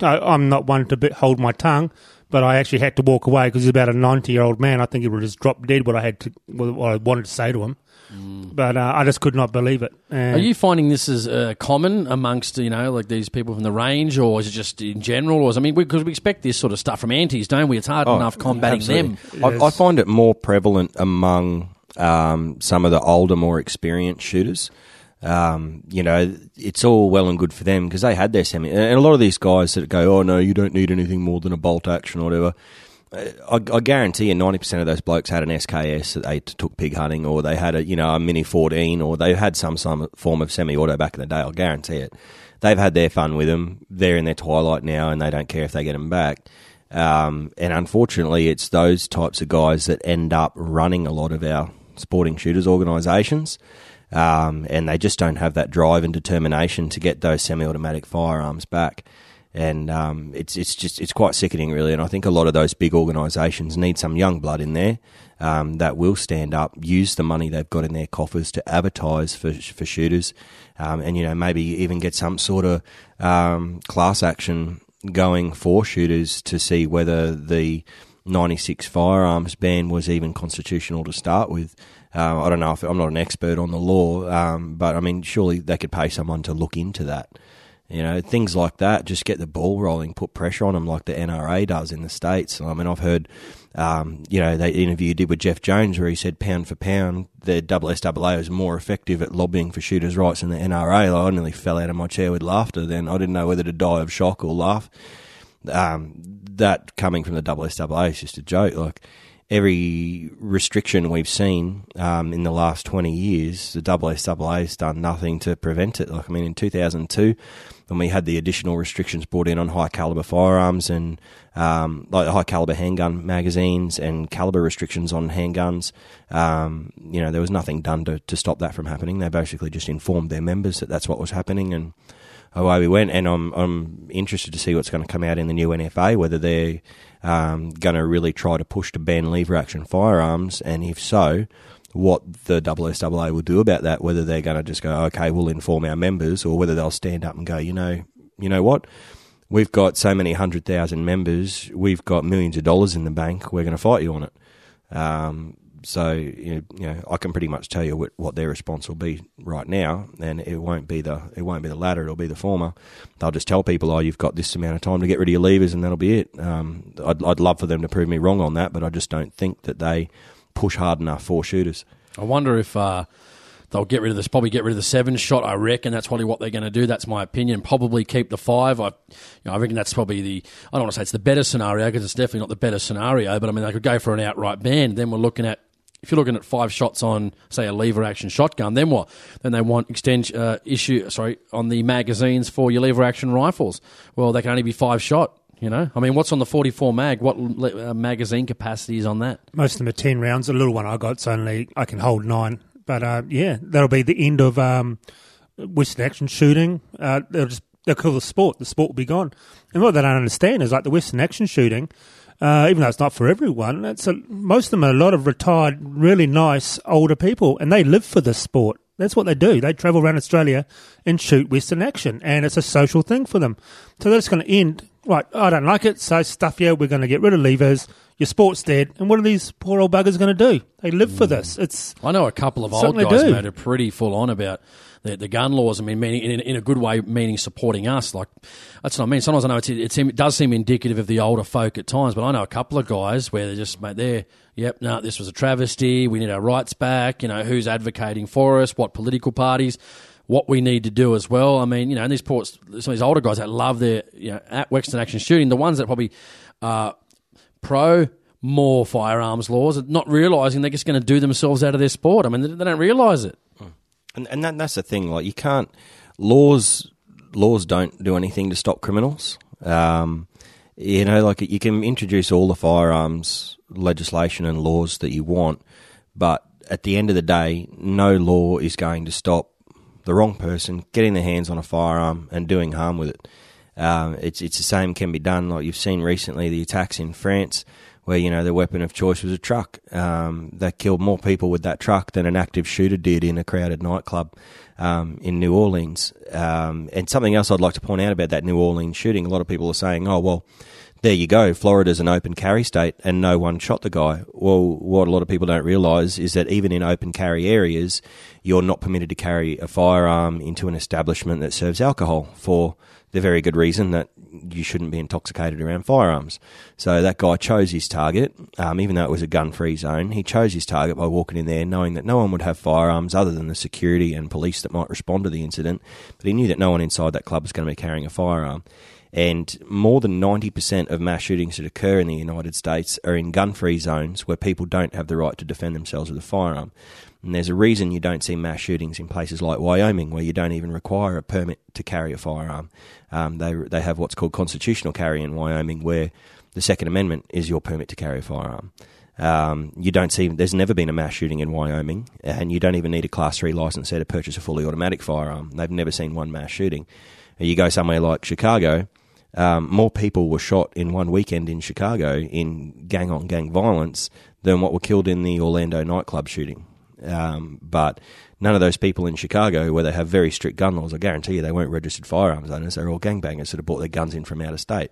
I, I'm not one to be, hold my tongue, but I actually had to walk away because he's about a 90 year old man. I think he would have just dropped dead what I had to, what I wanted to say to him. But uh, I just could not believe it. And Are you finding this is uh, common amongst you know like these people from the range, or is it just in general? Or is, I mean, because we, expect this sort of stuff from antis, don't we? It's hard Oh, enough combating them. I, I find it more prevalent among um, some of the older, more experienced shooters. Um, you know, it's all well and good for them because they had their semi. And a lot of these guys that go, "Oh no, you don't need anything more than a bolt action or whatever." uh, I, I guarantee you, ninety percent of those blokes had an SKS that they took pig hunting, or they had a you know a Mini fourteen, or they had some some form of semi-auto back in the day. I'll guarantee it. They've had their fun with them. They're in their twilight now, and they don't care if they get them back. Um, and unfortunately, it's those types of guys that end up running a lot of our sporting shooters organisations. Um, and they just don't have that drive and determination to get those semi-automatic firearms back. And um, it's it's just it's quite sickening, really. And I think a lot of those big organisations need some young blood in there um, that will stand up, use the money they've got in their coffers to advertise for for shooters, um, and you know maybe even get some sort of um, class action going for shooters to see whether the 96 firearms ban was even constitutional to start with. Uh, I don't know if I'm not an expert on the law, um, but I mean, surely they could pay someone to look into that You know, things like that, just get the ball rolling, put pressure on them like the NRA does in the States. I mean, I've heard, um, you know, the interview you did with Geoff Jones where he said pound for pound, the SSAA is more effective at lobbying for shooters' rights than the NRA. Like, I nearly fell out of my chair with laughter then. I didn't know whether to die of shock or laugh. Um, that coming from the SSAA is just a joke. Like, every restriction we've seen um, in the last 20 years, the has done nothing to prevent it. Like, I mean, in 2002, when we had the additional restrictions brought in on high caliber firearms and um, like high caliber handgun magazines and caliber restrictions on handguns, um, you know, there was nothing done to, to stop that from happening. They basically just informed their members that that's what was happening and away we went. And I'm I'm interested to see what's going to come out in the new NFA, whether they're um, going to really try to push to ban lever action firearms, and if so, what the SSAA will do about that. Whether they're going to just go, okay, we'll inform our members, or whether they'll stand up and go, you know, you know what. We've got so many hundred thousand members. We've got millions of dollars in the bank. We're going to fight you on it. Um, so you know, I can pretty much tell you what, what, their response will be right now, and it won't be the it won't be the latter. It'll be the former. They'll just tell people, "Oh, you've got this amount of time to get rid of your levers, and that'll be it." Um, I'd, I'd love for them to prove me wrong on that, but I just don't think that they push hard enough for shooters. I wonder if. Uh they'll get rid of this. Probably get rid of the seven shot. I reckon that's probably what they're going to do. That's my opinion. Probably keep the five. I, you know, I reckon that's probably the. I don't want to say it's the better scenario because it's definitely not the better scenario. But I mean, they could go for an outright ban. Then we're looking at if you're looking at five shots on, say, a lever action shotgun, then what? Then they want extend uh, issue, sorry, on the magazines for your lever action rifles. Well, they can only be five shot. You know, I mean, what's on the 44 mag? What uh, magazine capacity is on that? Most of them are 10 rounds. The little one I got, got's only I can hold nine. But uh, yeah, that'll be the end of um, Western action shooting. Uh, they'll just they'll kill the sport. The sport will be gone. And what they don't understand is like the Western action shooting uh, even though it's not for everyone, it's a, most of them are a lot of retired, really nice older people, and they live for this sport. That's what they do. They travel around Australia and shoot Western action, and it's a social thing for them. So that's going to end. Right, I don't like it, so stuff you. We're going to get rid of levers. Your sport's dead, and what are these poor old buggers going to do? They live for this. It's. I know a couple of old guys made it pretty full on about the, the gun laws. I mean, meaning in, in, a good way, meaning supporting us. Like that's what I mean. Sometimes I know it does seem indicative of the older folk at times, but I know a couple of guys where they're just mate, they're yep, no, this was a travesty. We need our rights back. You know, who's advocating for us? What political parties? What we need to do as well. I mean, you know, and these ports, some of these older guys that love their you know at Western action shooting, the ones that probably are pro more firearms laws, not realizing they're just going to do themselves out of their sport. I mean, they, they don't realize it. Hmm. And and that, that's the thing. Like you can't laws laws don't do anything to stop criminals. Um, you know, like you can introduce all the firearms legislation and laws that you want, but at the end of the day, no law is going to stop the wrong person getting their hands on a firearm and doing harm with it. Um, it's it's the same can be done. Like you've seen recently, the attacks in France where you know the weapon of choice was a truck. Um, they killed more people with that truck than an active shooter did in a crowded nightclub um, in New Orleans. Um, and something else I'd like to point out about that New Orleans shooting: a lot of people are saying, "Oh, well." There you go. Florida's an open carry state, and no one shot the guy. Well, what a lot of people don't realise is that even in open carry areas, you're not permitted to carry a firearm into an establishment that serves alcohol for the very good reason that you shouldn't be intoxicated around firearms. So that guy chose his target, um, even though it was a gun free zone, he chose his target by walking in there knowing that no one would have firearms other than the security and police that might respond to the incident. But he knew that no one inside that club was going to be carrying a firearm. And more than 90% of mass shootings that occur in the United States are in gun free zones where people don't have the right to defend themselves with a firearm. And there's a reason you don't see mass shootings in places like Wyoming, where you don't even require a permit to carry a firearm. Um, they they have what's called constitutional carry in Wyoming, where the Second Amendment is your permit to carry a firearm. Um, you don't see there's never been a mass shooting in Wyoming, and you don't even need a Class Three license there to purchase a fully automatic firearm. They've never seen one mass shooting. You go somewhere like Chicago, um, more people were shot in one weekend in Chicago in gang on gang violence than what were killed in the Orlando nightclub shooting. Um, but none of those people in Chicago, where they have very strict gun laws, I guarantee you they weren't registered firearms owners. They're all gangbangers that have brought their guns in from out of state.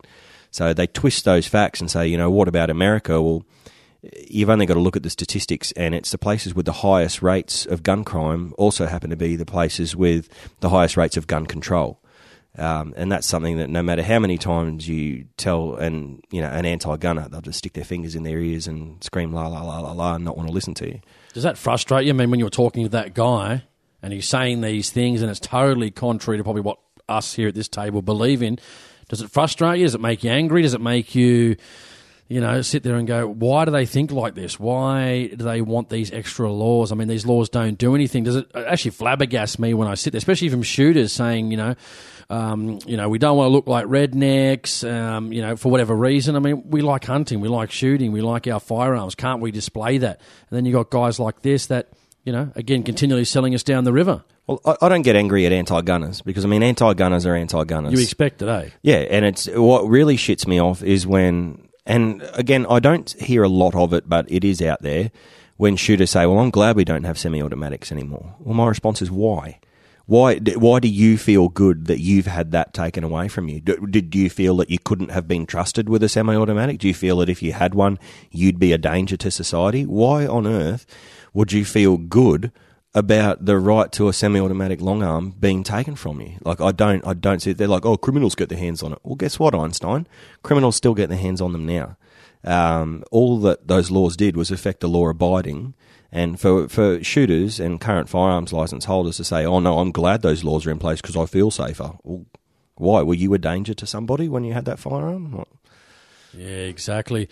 So they twist those facts and say, you know, what about America? Well, you've only got to look at the statistics, and it's the places with the highest rates of gun crime also happen to be the places with the highest rates of gun control. Um, and that's something that no matter how many times you tell and you know an anti-gunner, they'll just stick their fingers in their ears and scream la la la la la and not want to listen to you. Does that frustrate you? I mean, when you're talking to that guy and he's saying these things and it's totally contrary to probably what us here at this table believe in, does it frustrate you? Does it make you angry? Does it make you, you know, sit there and go, why do they think like this? Why do they want these extra laws? I mean, these laws don't do anything. Does it actually flabbergast me when I sit there, especially from shooters saying, you know, um, you know, we don't want to look like rednecks, um, you know, for whatever reason. I mean, we like hunting, we like shooting, we like our firearms. Can't we display that? And then you got guys like this that, you know, again, continually selling us down the river. Well, I, I don't get angry at anti-gunners because I mean, anti-gunners are anti-gunners. You expect it, eh? Yeah, and it's what really shits me off is when, and again, I don't hear a lot of it, but it is out there when shooters say, "Well, I'm glad we don't have semi-automatics anymore." Well, my response is, "Why?" Why, why do you feel good that you've had that taken away from you? Did you feel that you couldn't have been trusted with a semi automatic? Do you feel that if you had one, you'd be a danger to society? Why on earth would you feel good about the right to a semi-automatic long arm being taken from you. Like I don't, I don't see. It. They're like, oh, criminals get their hands on it. Well, guess what, Einstein? Criminals still get their hands on them now. Um, all that those laws did was affect the law abiding. And for for shooters and current firearms license holders to say, oh no, I'm glad those laws are in place because I feel safer. Well, why were you a danger to somebody when you had that firearm? What? Yeah, exactly.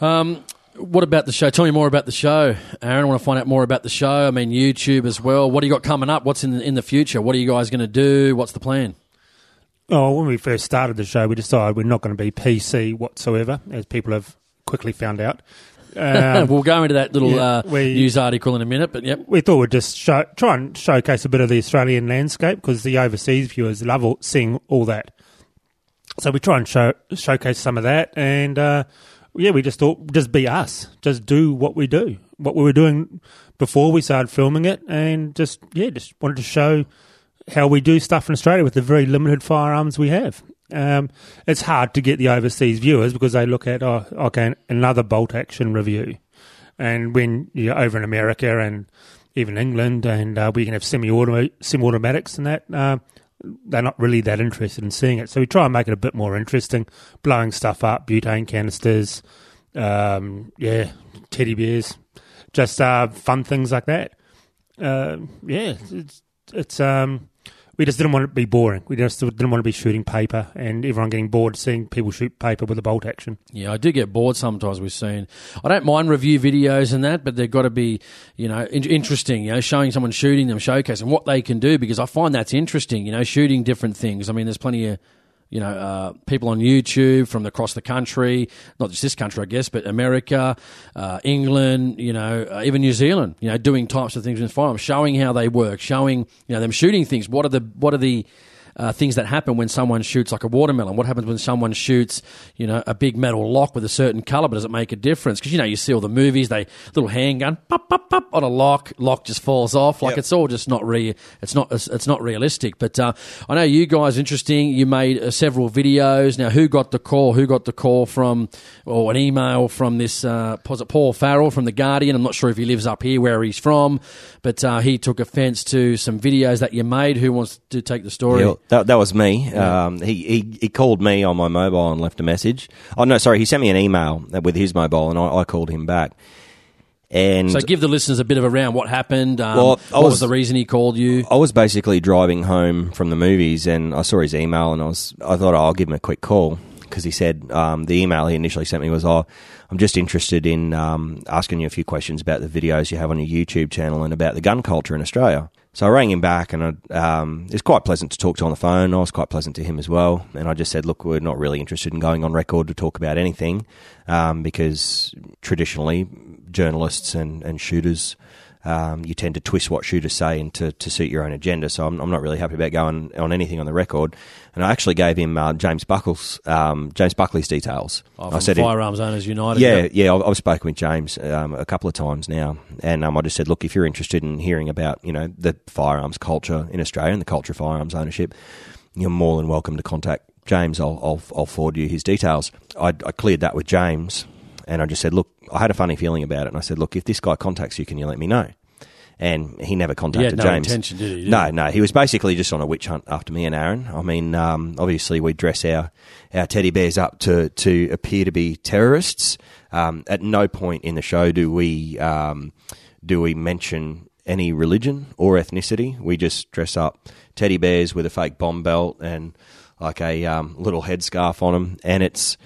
Um, what about the show? Tell me more about the show, Aaron. I want to find out more about the show. I mean, YouTube as well. What do you got coming up? What's in the, in the future? What are you guys going to do? What's the plan? Oh, when we first started the show, we decided we're not going to be PC whatsoever, as people have quickly found out. Um, we'll go into that little yeah, uh, we, news article in a minute, but yep. We thought we'd just show, try and showcase a bit of the Australian landscape because the overseas viewers love all, seeing all that. So we try and show, showcase some of that, and uh, yeah, we just thought just be us, just do what we do, what we were doing before we started filming it, and just yeah, just wanted to show how we do stuff in Australia with the very limited firearms we have. Um, it's hard to get the overseas viewers because they look at oh, okay, another bolt action review, and when you're over in America and even England, and uh, we can have semi automatics and that. Uh, they're not really that interested in seeing it. So we try and make it a bit more interesting, blowing stuff up, butane canisters, um, yeah, teddy bears, just uh, fun things like that. Uh, yeah, it's, it's um, we just didn't want it to be boring. We just didn't want to be shooting paper and everyone getting bored seeing people shoot paper with a bolt action. Yeah, I do get bored sometimes with seeing. I don't mind review videos and that, but they've got to be, you know, in- interesting. You know, showing someone shooting them, showcasing what they can do because I find that's interesting. You know, shooting different things. I mean, there's plenty of you know, uh, people on YouTube from across the country, not just this country, I guess, but America, uh, England, you know, uh, even New Zealand, you know, doing types of things with firearms, showing how they work, showing, you know, them shooting things. What are the, what are the, uh, things that happen when someone shoots like a watermelon. What happens when someone shoots, you know, a big metal lock with a certain color? But Does it make a difference? Because you know, you see all the movies, they little handgun, pop, pop, pop on a lock, lock just falls off. Like yep. it's all just not real. It's not. It's not realistic. But uh, I know you guys interesting. You made uh, several videos. Now, who got the call? Who got the call from, or an email from this? Uh, was it Paul Farrell from the Guardian? I'm not sure if he lives up here where he's from, but uh, he took offence to some videos that you made. Who wants to take the story? That, that was me. Yeah. Um, he, he he called me on my mobile and left a message. Oh no, sorry, he sent me an email with his mobile, and I, I called him back. And so, give the listeners a bit of a round. What happened? Um, well, what was, was, the reason he called you? I was basically driving home from the movies, and I saw his email, and I was I thought oh, I'll give him a quick call because he said um, the email he initially sent me was, "Oh, I'm just interested in um, asking you a few questions about the videos you have on your YouTube channel and about the gun culture in Australia." So I rang him back, and um, it was quite pleasant to talk to on the phone. I was quite pleasant to him as well. And I just said, look, we're not really interested in going on record to talk about anything um, because traditionally journalists and, and shooters um, you tend to twist what shooters say into to suit your own agenda. So I'm, I'm, not really happy about going on anything on the record. And I actually gave him uh, James Buckles, um, James Buckley's details. Oh, I said Firearms Owners United. Yeah, yeah. I've, I've, spoken with James um, a couple of times now, and um, I just said, look, if you're interested in hearing about you know the firearms culture in Australia and the culture of firearms ownership, you're more than welcome to contact James. I'll, I'll, I'll forward you his details. I, I cleared that with James and I just said, look, I had a funny feeling about it. And I said, look, if this guy contacts you, can you let me know? And he never contacted no James. intention, did he? No, no, he was basically just on a witch hunt after me and Aaron. I mean, um, obviously we dress our our teddy bears up to to appear to be terrorists. Um, at no point in the show do we um, do we mention any religion or ethnicity. We just dress up teddy bears with a fake bomb belt and like a um, little headscarf on them, and it's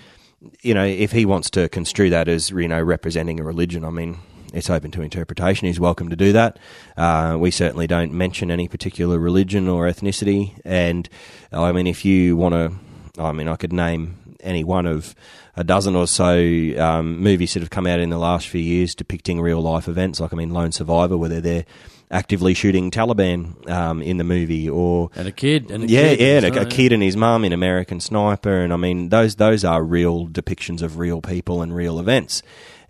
you know if he wants to construe that as you know representing a religion, I mean it's open to interpretation. He's welcome to do that. Uh, we certainly don't mention any particular religion or ethnicity. And I mean, if you want to, I mean, I could name any one of a dozen or so um, movies that have come out in the last few years depicting real life events. Like, I mean, Lone Survivor, where they're there actively shooting Taliban um, in the movie, or and a kid, and a yeah, kid, yeah, and a, a kid and his mum in American Sniper, and I mean those those are real depictions of real people and real events.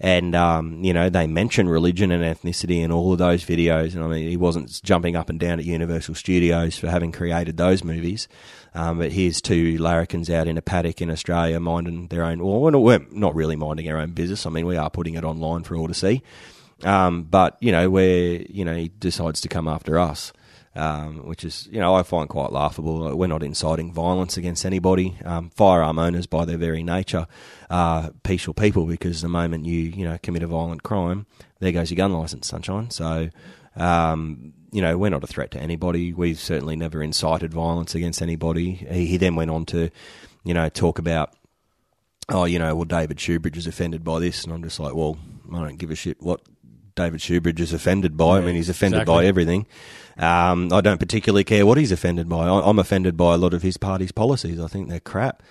And um, you know they mention religion and ethnicity in all of those videos, and I mean he wasn't jumping up and down at Universal Studios for having created those movies. Um, but here's two larrikins out in a paddock in Australia minding their own. Well, we're not, really minding our own business. I mean, we are putting it online for all to see. Um, but you know, where you know he decides to come after us, um, which is you know I find quite laughable. We're not inciting violence against anybody. Um, firearm owners, by their very nature, are peaceful people because the moment you you know commit a violent crime, there goes your gun license, sunshine. So. Um, you know, we're not a threat to anybody. We've certainly never incited violence against anybody. He, he then went on to, you know, talk about oh, you know, well, David Shoebridge is offended by this, and I'm just like, well, I don't give a shit what David Shoebridge is offended by. I mean, he's offended exactly. by everything. Um, I don't particularly care what he's offended by. I'm offended by a lot of his party's policies. I think they're crap.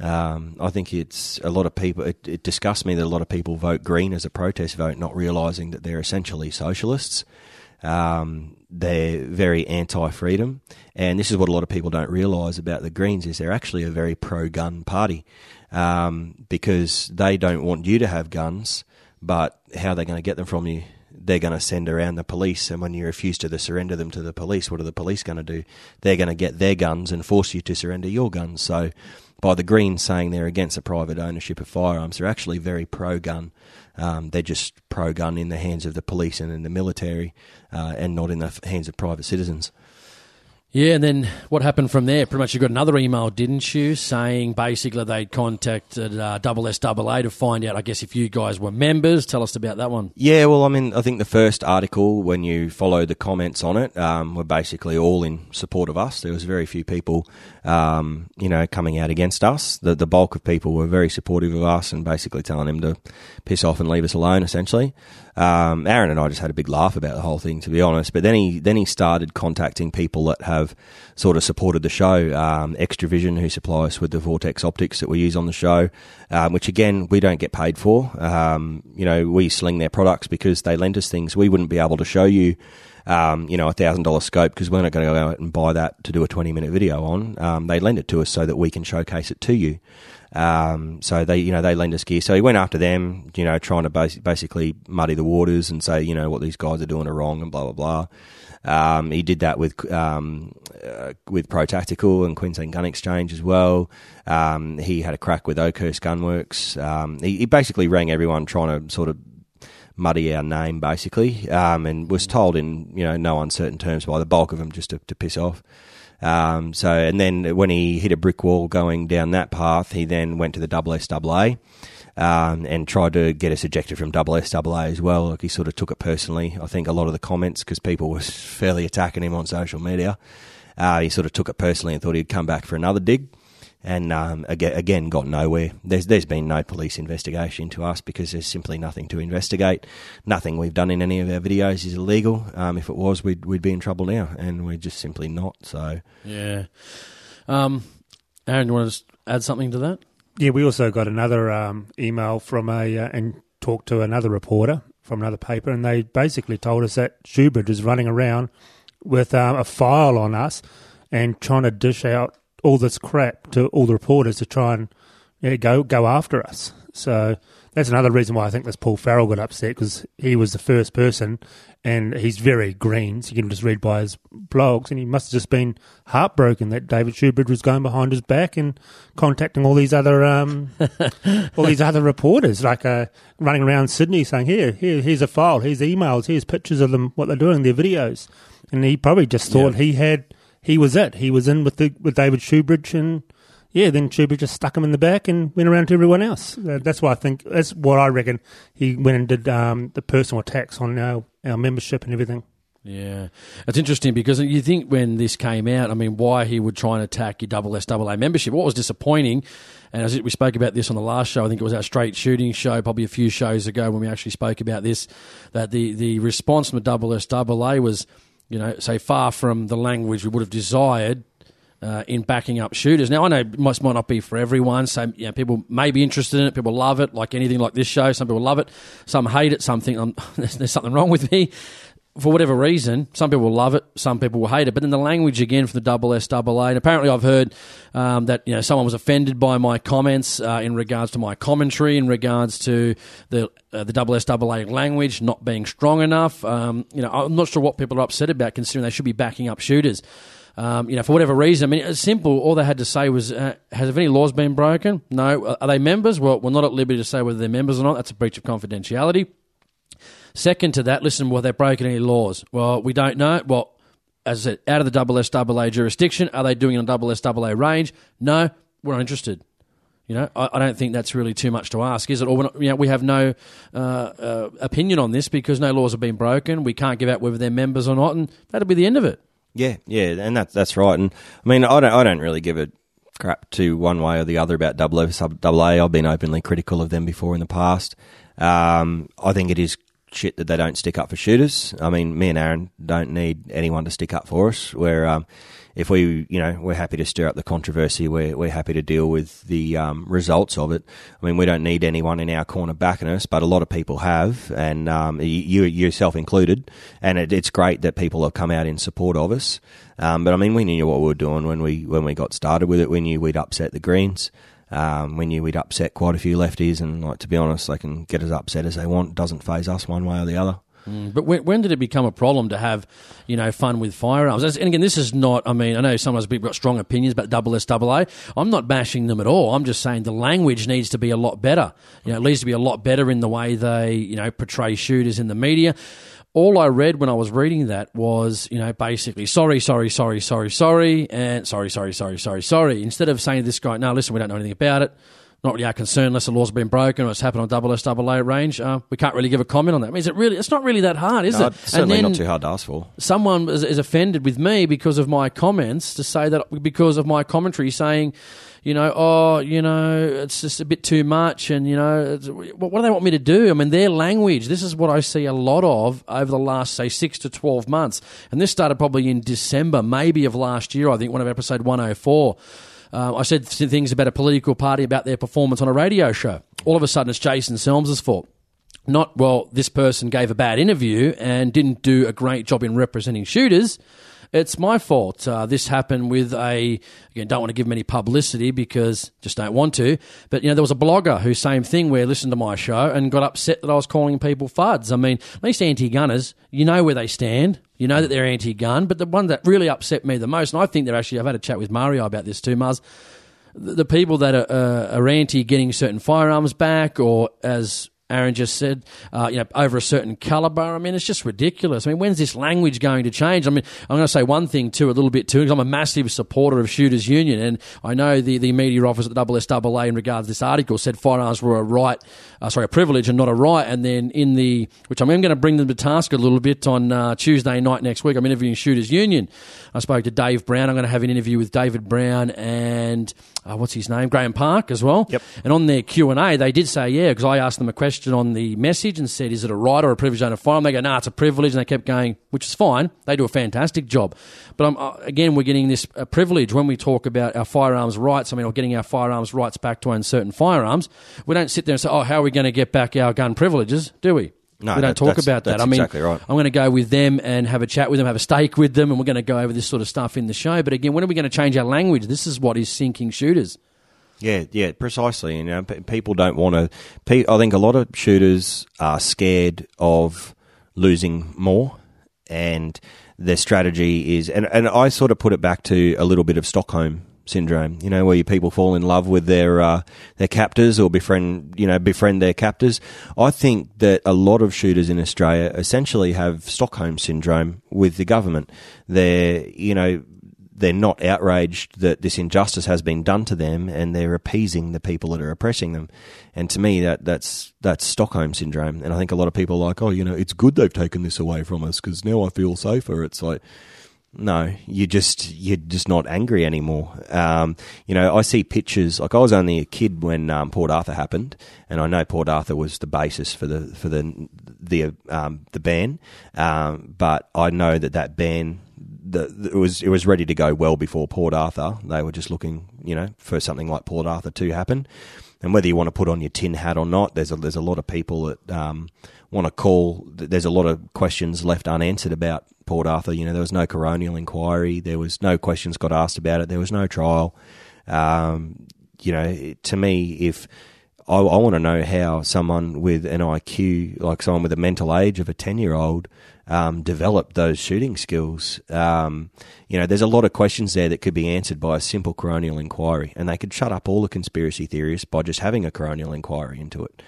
Um, I think it's a lot of people. It, it disgusts me that a lot of people vote Green as a protest vote, not realising that they're essentially socialists. Um, they're very anti-freedom, and this is what a lot of people don't realise about the Greens is they're actually a very pro-gun party um, because they don't want you to have guns, but how are they going to get them from you? They're going to send around the police, and when you refuse to the surrender them to the police, what are the police going to do? They're going to get their guns and force you to surrender your guns. So, by the Greens saying they're against the private ownership of firearms, they're actually very pro-gun. Um, they're just pro-gun in the hands of the police and in the military, uh, and not in the hands of private citizens. Yeah, and then what happened from there? Pretty much you got another email, didn't you, saying basically they'd contacted uh, Double SAA to find out, I guess, if you guys were members. Tell us about that one. Yeah, well, I mean, I think the first article, when you follow the comments on it, um, were basically all in support of us. There was very few people, um, you know, coming out against us. The the bulk of people were very supportive of us and basically telling them to piss off and leave us alone. Essentially, um, Aaron and I just had a big laugh about the whole thing, to be honest. But then he then he started contacting people that have sort of supported the show. Um, Extravision, who supply us with the Vortex optics that we use on the show, um, which again we don't get paid for. Um, you know, we sling their products because they lend us things. We wouldn't be able to show you. Um, you know, a thousand dollar scope because we're not going to go out and buy that to do a twenty minute video on. Um, they lend it to us so that we can showcase it to you. Um, so they, you know, they lend us gear. So he went after them, you know, trying to bas- basically muddy the waters and say, you know, what these guys are doing are wrong and blah blah blah. Um, he did that with um, uh, with Pro Tactical and Queensland Gun Exchange as well. Um, he had a crack with Oakhurst Gunworks. Um, he, he basically rang everyone trying to sort of muddy our name, basically, um, and was told in you know no uncertain terms by the bulk of them just to, to piss off. Um, so, and then when he hit a brick wall going down that path, he then went to the double um, and tried to get us ejected from double as well. Like he sort of took it personally. I think a lot of the comments, because people were fairly attacking him on social media, uh, he sort of took it personally and thought he'd come back for another dig. And um, again, again, got nowhere. There's there's been no police investigation into us because there's simply nothing to investigate. Nothing we've done in any of our videos is illegal. Um, if it was, we'd we'd be in trouble now, and we're just simply not. So Yeah. Um, Aaron, you want to add something to that? Yeah, we also got another um, email from a uh, and talked to another reporter from another paper, and they basically told us that Shoebridge is running around with um, a file on us and trying to dish out all this crap to all the reporters to try and yeah, go go after us. So that's another reason why I think this Paul Farrell got upset because he was the first person, and he's very green. So you can just read by his blogs, and he must have just been heartbroken that David Shoebridge was going behind his back and contacting all these other um, all these other reporters, like uh, running around Sydney saying, "Here, here, here's a file, here's emails, here's pictures of them, what they're doing, their videos," and he probably just thought he had he was it. He was in with the with David Shoebridge and yeah, then Chuba just stuck him in the back and went around to everyone else. Uh, that's why I think that's what I reckon. He went and did um, the personal attacks on our, our membership and everything. Yeah, it's interesting because you think when this came out, I mean, why he would try and attack your double SAA membership. What was disappointing, and as we spoke about this on the last show, I think it was our straight shooting show, probably a few shows ago when we actually spoke about this, that the, the response from the double SAA was, you know, say far from the language we would have desired uh, in backing up shooters. Now, I know it might, not be for everyone. So, you know, people may be interested in it. People love it, like anything like this show. Some people love it. Some hate it. Some think there's, there's something wrong with me. For whatever reason, some people will love it, some people will hate it. But then the language again for the double SAA, and apparently I've heard um, that you know someone was offended by my comments uh, in regards to my commentary, in regards to the uh, the double SAA language not being strong enough. Um, you know, I'm not sure what people are upset about, considering they should be backing up shooters. Um, you know, for whatever reason, I mean, it's simple. All they had to say was, uh, "Has any laws been broken?" No. Are they members? Well, we're not at liberty to say whether they're members or not. That's a breach of confidentiality. Second to that, listen, well, they've broken any laws. Well, we don't know. Well, as I said, out of the double SAA jurisdiction, are they doing it on double SAA range? No, we're not interested. You know, I, I, don't think that's really too much to ask, is it? Or not, you know, we have no uh, uh, opinion on this because no laws have been broken. We can't give out whether they're members or not, and that'll be the end of it. Yeah, yeah, and that's that's right. And I mean, I don't I don't really give a crap to one way or the other about double. I've been openly critical of them before in the past. Um, I think it is shit that they don't stick up for shooters. I mean, me and Aaron don't need anyone to stick up for us. Where um, if we, you know, we're happy to stir up the controversy. We're we're happy to deal with the um, results of it. I mean, we don't need anyone in our corner backing us, but a lot of people have, and um, you yourself included. And it, it's great that people have come out in support of us. Um, but I mean, we knew what we were doing when we when we got started with it. We knew we'd upset the Greens. Um, we knew we'd upset quite a few lefties, and like to be honest, they can get as upset as they want. Doesn't faze us one way or the other. Mm, but when, when, did it become a problem to have, you know, fun with firearms? And again, this is not. I mean, I know sometimes people got strong opinions about double SAA. I'm not bashing them at all. I'm just saying the language needs to be a lot better. You know, it needs to be a lot better in the way they, you know, portray shooters in the media. All I read when I was reading that was, you know, basically sorry, sorry, sorry, sorry, sorry, and sorry, sorry, sorry, sorry, sorry. Instead of saying to this guy, no, listen, we don't know anything about it not really our concern unless the law's been broken or it's happened on double S double A range. Uh, we can't really give a comment on that. I mean, is it really? It's not really that hard, is no, it? certainly not too hard to ask for. Someone is, is, offended with me because of my comments to say that because of my commentary saying, you know, oh, you know, it's just a bit too much, and you know, what do they want me to do? I mean, their language. This is what I see a lot of over the last say six to twelve months, and this started probably in December, maybe of last year. I think one of episode one hundred four uh, I said things about a political party about their performance on a radio show. All of a sudden, it's Jason Selms' fault. Not, well, this person gave a bad interview and didn't do a great job in representing shooters it's my fault. Uh, this happened with a, again, don't want to give him any publicity because just don't want to. But, you know, there was a blogger who, same thing, where listened to my show and got upset that I was calling people fuds. I mean, at least anti gunners, you know where they stand. You know that they're anti gun. But the one that really upset me the most, and I think they're actually, I've had a chat with Mario about this too, Muzz the people that are, uh, are anti getting certain firearms back, or as Aaron just said, uh, you know, over a certain caliber. I mean, it's just ridiculous. I mean, when's this language going to change? I mean, I'm going to say one thing too, a little bit too, because I'm a massive supporter of Shooters Union, and I know the, the media office at the SSAA in regards to this article said firearms were a right, uh, sorry, a privilege and not a right. And then in the, which I'm going to bring them to task a little bit on uh, Tuesday night next week, I'm interviewing Shooters Union. I spoke to Dave Brown. I'm going to have an interview with David Brown and uh, what's his name, Graham Park as well. Yep. And on their Q and A, they did say yeah, because I asked them a question on the message and said, "Is it a right or a privilege to own a firearm?" They go, "No, nah, it's a privilege," and they kept going, which is fine. They do a fantastic job. But uh, again, we're getting this uh, privilege when we talk about our firearms rights. I mean, or getting our firearms rights back to own certain firearms. We don't sit there and say, "Oh, how are we going to get back our gun privileges?" Do we? No, we don't that, talk about that. I mean, exactly right. I'm going to go with them and have a chat with them, have a steak with them, and we're going to go over this sort of stuff in the show. But again, when are we going to change our language? This is what is sinking shooters. Yeah, yeah, precisely. You uh, know, people don't want to. Pe- I think a lot of shooters are scared of losing more, and their strategy is. And, and I sort of put it back to a little bit of Stockholm syndrome. You know, where you people fall in love with their uh, their captors or befriend you know befriend their captors. I think that a lot of shooters in Australia essentially have Stockholm syndrome with the government. They're you know they're not outraged that this injustice has been done to them, and they're appeasing the people that are oppressing them. And to me, that that's that's Stockholm syndrome. And I think a lot of people are like, oh, you know, it's good they've taken this away from us because now I feel safer. It's like. No, you just you're just not angry anymore. Um, you know, I see pictures. Like I was only a kid when um, Port Arthur happened, and I know Port Arthur was the basis for the for the the um, the ban. Um, but I know that that ban the, it was it was ready to go well before Port Arthur. They were just looking, you know, for something like Port Arthur to happen. And whether you want to put on your tin hat or not, there's a there's a lot of people that um, want to call. There's a lot of questions left unanswered about Port Arthur. You know, there was no coronial inquiry. There was no questions got asked about it. There was no trial. Um, you know, to me, if I, I want to know how someone with an IQ, like someone with a mental age of a ten year old, um, developed those shooting skills. Um, you know, there's a lot of questions there that could be answered by a simple coronial inquiry, and they could shut up all the conspiracy theorists by just having a coronial inquiry into it.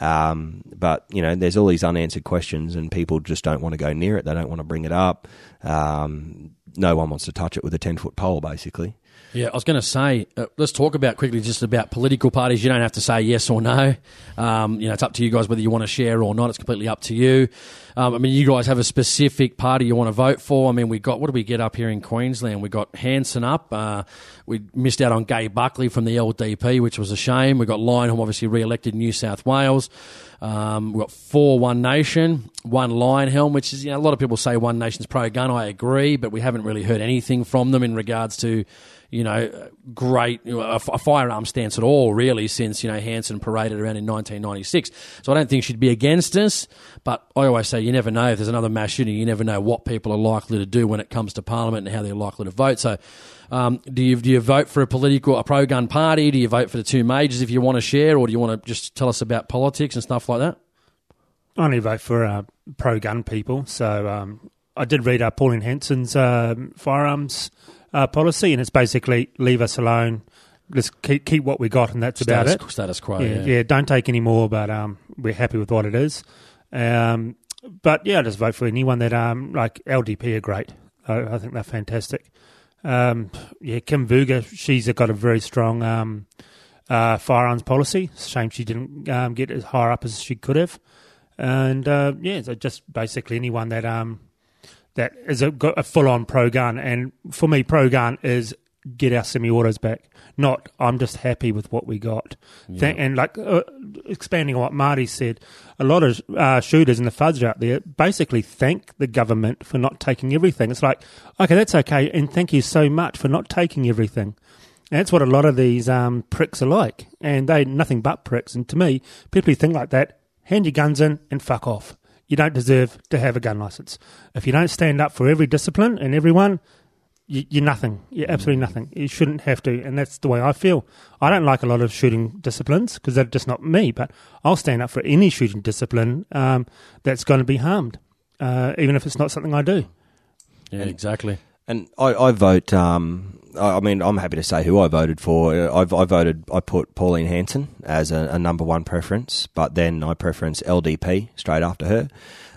Um, but you know, there's all these unanswered questions, and people just don't want to go near it. They don't want to bring it up. Um, no one wants to touch it with a ten foot pole, basically. Yeah, I was going to say, uh, let's talk about quickly just about political parties. You don't have to say yes or no. Um, you know, it's up to you guys whether you want to share or not. It's completely up to you. Um, I mean, you guys have a specific party you want to vote for. I mean, we got what do we get up here in Queensland? We got Hanson up. Uh, we missed out on Gabe Buckley from the LDP, which was a shame. We got Leyonhjelm obviously re-elected in New South Wales. Um, we've got four One Nation, one Leyonhjelm, which is, you know, a lot of people say One Nation's pro gun. I agree, but we haven't really heard anything from them in regards to, you know, great you know, a, a firearm stance at all, really, since, you know, Hanson paraded around in 1996. So I don't think she'd be against us, but I always say you never know if there's another mass shooting, you never know what people are likely to do when it comes to Parliament and how they're likely to vote. So, um, do you do you vote for a political a pro gun party? Do you vote for the two majors if you want to share, or do you want to just tell us about politics and stuff like that? I only vote for uh, pro gun people. So um, I did read uh, Pauline Hanson's uh, firearms uh, policy, and it's basically leave us alone. Let's keep keep what we got, and that's Status- about it. status quo, Yeah, yeah. don't take any more, but um, we're happy with what it is. Um, but yeah, I just vote for anyone that um, like LDP are great. I, I think they're fantastic. Um, yeah, Kim Vuga, she's got a very strong um, uh, firearms policy. Shame she didn't um, get as high up as she could have. And uh, yeah, so just basically anyone that um, that is a, a full on pro gun. And for me, pro gun is get our semi autos back. Not I'm just happy with what we got. Thank, and like uh, expanding on what Marty said, a lot of uh, shooters and the fudge out there basically thank the government for not taking everything. It's like, okay, that's okay, and thank you so much for not taking everything. And that's what a lot of these um, pricks are like, and they nothing but pricks. And to me, people who think like that, hand your guns in and fuck off. You don't deserve to have a gun license. If you don't stand up for every discipline and everyone, you, you're nothing. You're absolutely nothing. You shouldn't have to, and that's the way I feel. I don't like a lot of shooting disciplines because they're just not me. But I'll stand up for any shooting discipline um, that's going to be harmed, uh, even if it's not something I do. Yeah, exactly. And I, I vote. Um, I I mean, I'm happy to say who I voted for. I've, I voted. I put Pauline Hanson as a, a number one preference, but then I preference LDP straight after her.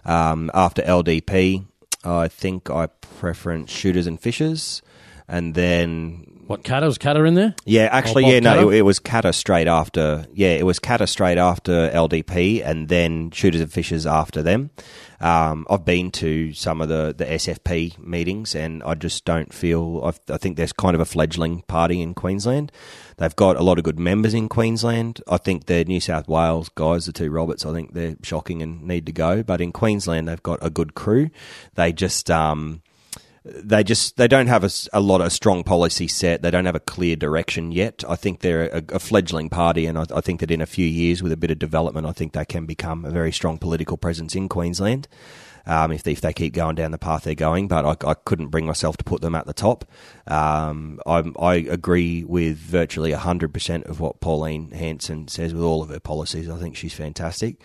Um, after LDP, I think I preference shooters and fishers, and then What Katter was Katter in there? yeah, actually, yeah, no, it, it was Katter straight after. Yeah, it was Katter straight after LDP, and then Shooters and Fishers after them. Um, I've been to some of the, the SFP meetings, and I just don't feel. I've, I think there's kind of a fledgling party in Queensland. They've got a lot of good members in Queensland. I think the New South Wales guys, the two Roberts, I think they're shocking and need to go. But in Queensland, they've got a good crew. They just. Um, they just they don't have a lot of strong policy set. They don't have a clear direction yet. I think they're a, a fledgling party, and I, I think that in a few years, with a bit of development, I think they can become a very strong political presence in Queensland. um, if, they, if they keep going down the path they're going. But I, I couldn't bring myself to put them at the top. Um, I, I agree with virtually 100% of what Pauline Hanson says with all of her policies. I think she's fantastic.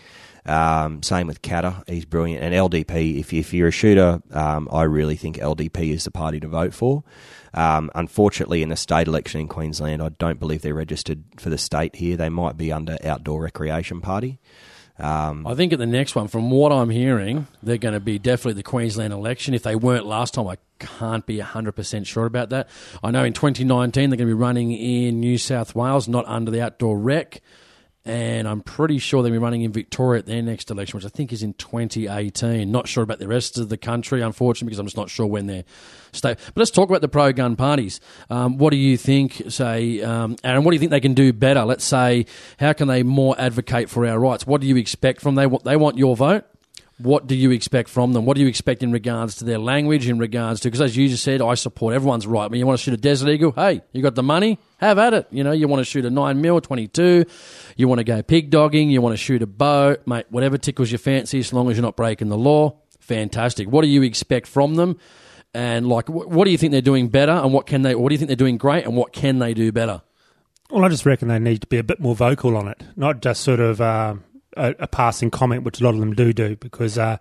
Um, same with Katter, he's brilliant. And LDP, if, if you're a shooter, um, I really think LDP is the party to vote for. Um, unfortunately, in the state election in Queensland, I don't believe they're registered for the state here. They might be under Outdoor Recreation Party. Um, I think at the next one, from what I'm hearing, they're going to be definitely the Queensland election. If they weren't last time, I can't be 100% sure about that. I know in 2019 they're going to be running in New South Wales, not under the outdoor rec and I'm pretty sure they'll be running in Victoria at their next election, which I think is in 2018. Not sure about the rest of the country, unfortunately, because I'm just not sure when they're state. But let's talk about the pro gun parties. Um, what do you think, say, um, Aaron? What do you think they can do better? Let's say, how can they more advocate for our rights? What do you expect from them? They want your vote what do you expect from them? What do you expect in regards to their language, in regards to, because as you just said, I support everyone's right. When you want to shoot a Desert Eagle, hey, you got the money, have at it. You know, you want to shoot a 9 mil 22, you want to go pig dogging, you want to shoot a bow, mate, whatever tickles your fancy, as long as you're not breaking the law, fantastic. What do you expect from them? And like, what do you think they're doing better, and what can they? What do you think they're doing great, and what can they do better? Well, I just reckon they need to be a bit more vocal on it, not just sort of uh, a, a, passing comment, which a lot of them do do, because uh,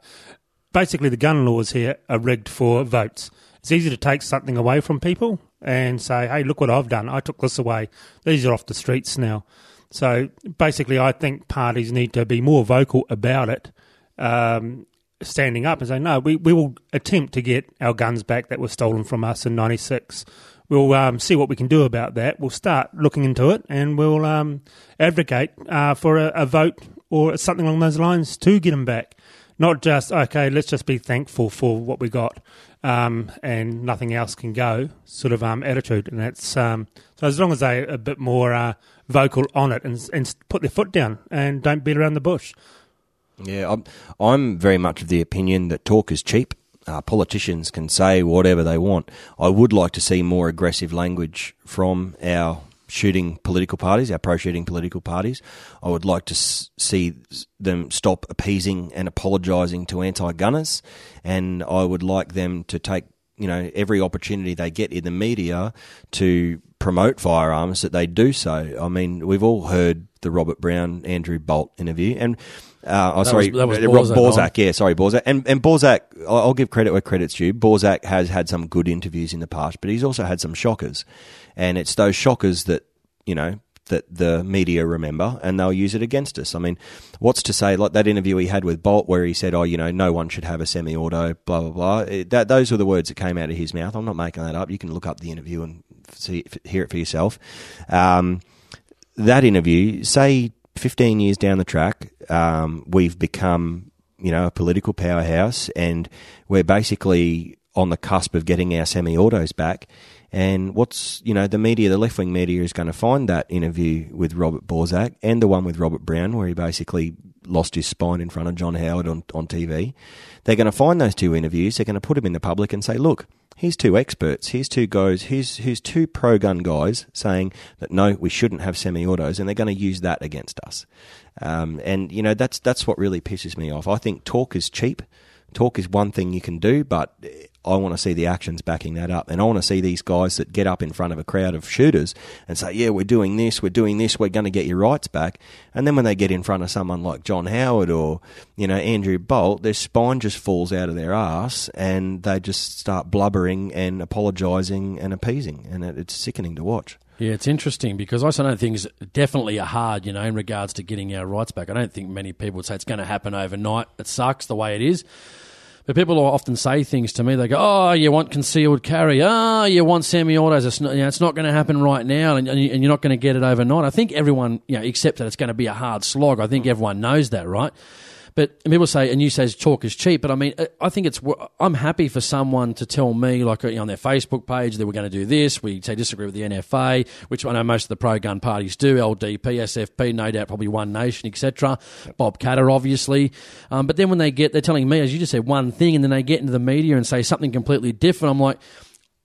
basically the gun laws here are rigged for votes. It's easy to take something away from people and say, hey, look what I've done. I took this away. These are off the streets now. So basically, I think parties need to be more vocal about it, um, standing up and saying, no, we, we will attempt to get our guns back that were stolen from us in 96. We'll um, see what we can do about that. We'll start looking into it and we'll um, advocate uh, for a, a vote or something along those lines to get them back. Not just okay, let's just be thankful for what we got, um, and nothing else can go. Sort of um, attitude, and that's um, so. As long as they are a bit more uh, vocal on it and, and put their foot down and don't beat around the bush. Yeah, I'm, I'm very much of the opinion that talk is cheap. Uh, politicians can say whatever they want. I would like to see more aggressive language from our shooting political parties, our pro shooting political parties. I would like to s- see them stop appeasing and apologising to anti gunners, and I would like them to take you know every opportunity they get in the media to promote firearms that they do so. I mean, we've all heard the Robert Brown Andrew Bolt interview, and uh, oh, sorry, was, was Borsak, Borsak yeah, sorry, Borsak, and and Borsak, I'll give credit where credit's due. Borsak has had some good interviews in the past, but he's also had some shockers, and it's those shockers that you know that the media remember and they'll use it against us. I mean, what's to say, like that interview he had with Bolt where he said, oh, you know, no one should have a semi auto, blah, blah, blah. It, that, those were the words that came out of his mouth. I'm not making that up. You can look up the interview and see, hear it for yourself. Um, that interview, say 15 years down the track, um, we've become, you know, a political powerhouse and we're basically on the cusp of getting our semi autos back and what's, you know, the media, the left wing media is going to find that interview with Robert Borsak and the one with Robert Brown, where he basically lost his spine in front of John Howard on, on TV. They're going to find those two interviews. They're going to put them in the public and say, look, here's two experts. Here's two guys. Here's, here's two pro gun guys saying that no, we shouldn't have semi autos. And they're going to use that against us. Um, and, you know, that's, that's what really pisses me off. I think talk is cheap. Talk is one thing you can do, but I want to see the actions backing that up. And I want to see these guys that get up in front of a crowd of shooters and say, yeah, we're doing this, we're doing this, we're going to get your rights back. And then when they get in front of someone like John Howard or, you know, Andrew Bolt, their spine just falls out of their ass and they just start blubbering and apologising and appeasing. And it's sickening to watch. Yeah, it's interesting because I also know things definitely are hard, you know, in regards to getting our rights back. I don't think many people would say it's going to happen overnight. It sucks the way it is. People often say things to me. They go, "Oh, you want concealed carry? Oh, you want semi-autos? It's not, you know, it's not going to happen right now, and, and you're not going to get it overnight." I think everyone, you know, accepts that it's going to be a hard slog. I think everyone knows that, right? But people say, and you say talk is cheap, but I mean, I think it's. I'm happy for someone to tell me, like you know, on their Facebook page, that we're going to do this. We say disagree with the NFA, which I know most of the pro gun parties do. LDP, SFP, no doubt, probably One Nation, etc. Bob Katter, obviously. Um, but then when they get, they're telling me, as you just said, one thing, and then they get into the media and say something completely different. I'm like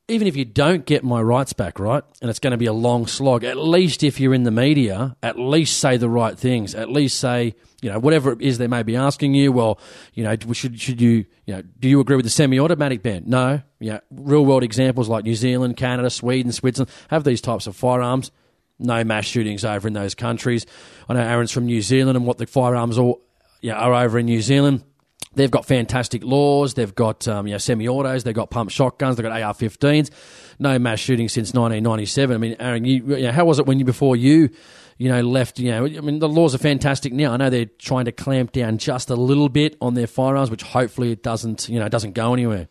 even if you don't get my rights back, right, and it's going to be a long slog, at least if you're in the media, at least say the right things. At least say, you know, whatever it is they may be asking you. Well, you know, should should you, you know, do you agree with the semi-automatic ban? No. Yeah, real world examples like New Zealand, Canada, Sweden, Switzerland have these types of firearms. No mass shootings over in those countries. I know Aaron's from New Zealand, and what the firearms all yeah, are over in New Zealand. They've got fantastic laws. They've got um, you know, semi-autos. They've got pump shotguns. They've got AR-15s. No mass shooting since 1997. I mean, Aaron, you, you know, how was it when you before you, you know, left? You know, I mean, the laws are fantastic now. I know they're trying to clamp down just a little bit on their firearms, which hopefully it doesn't, you know, doesn't go anywhere.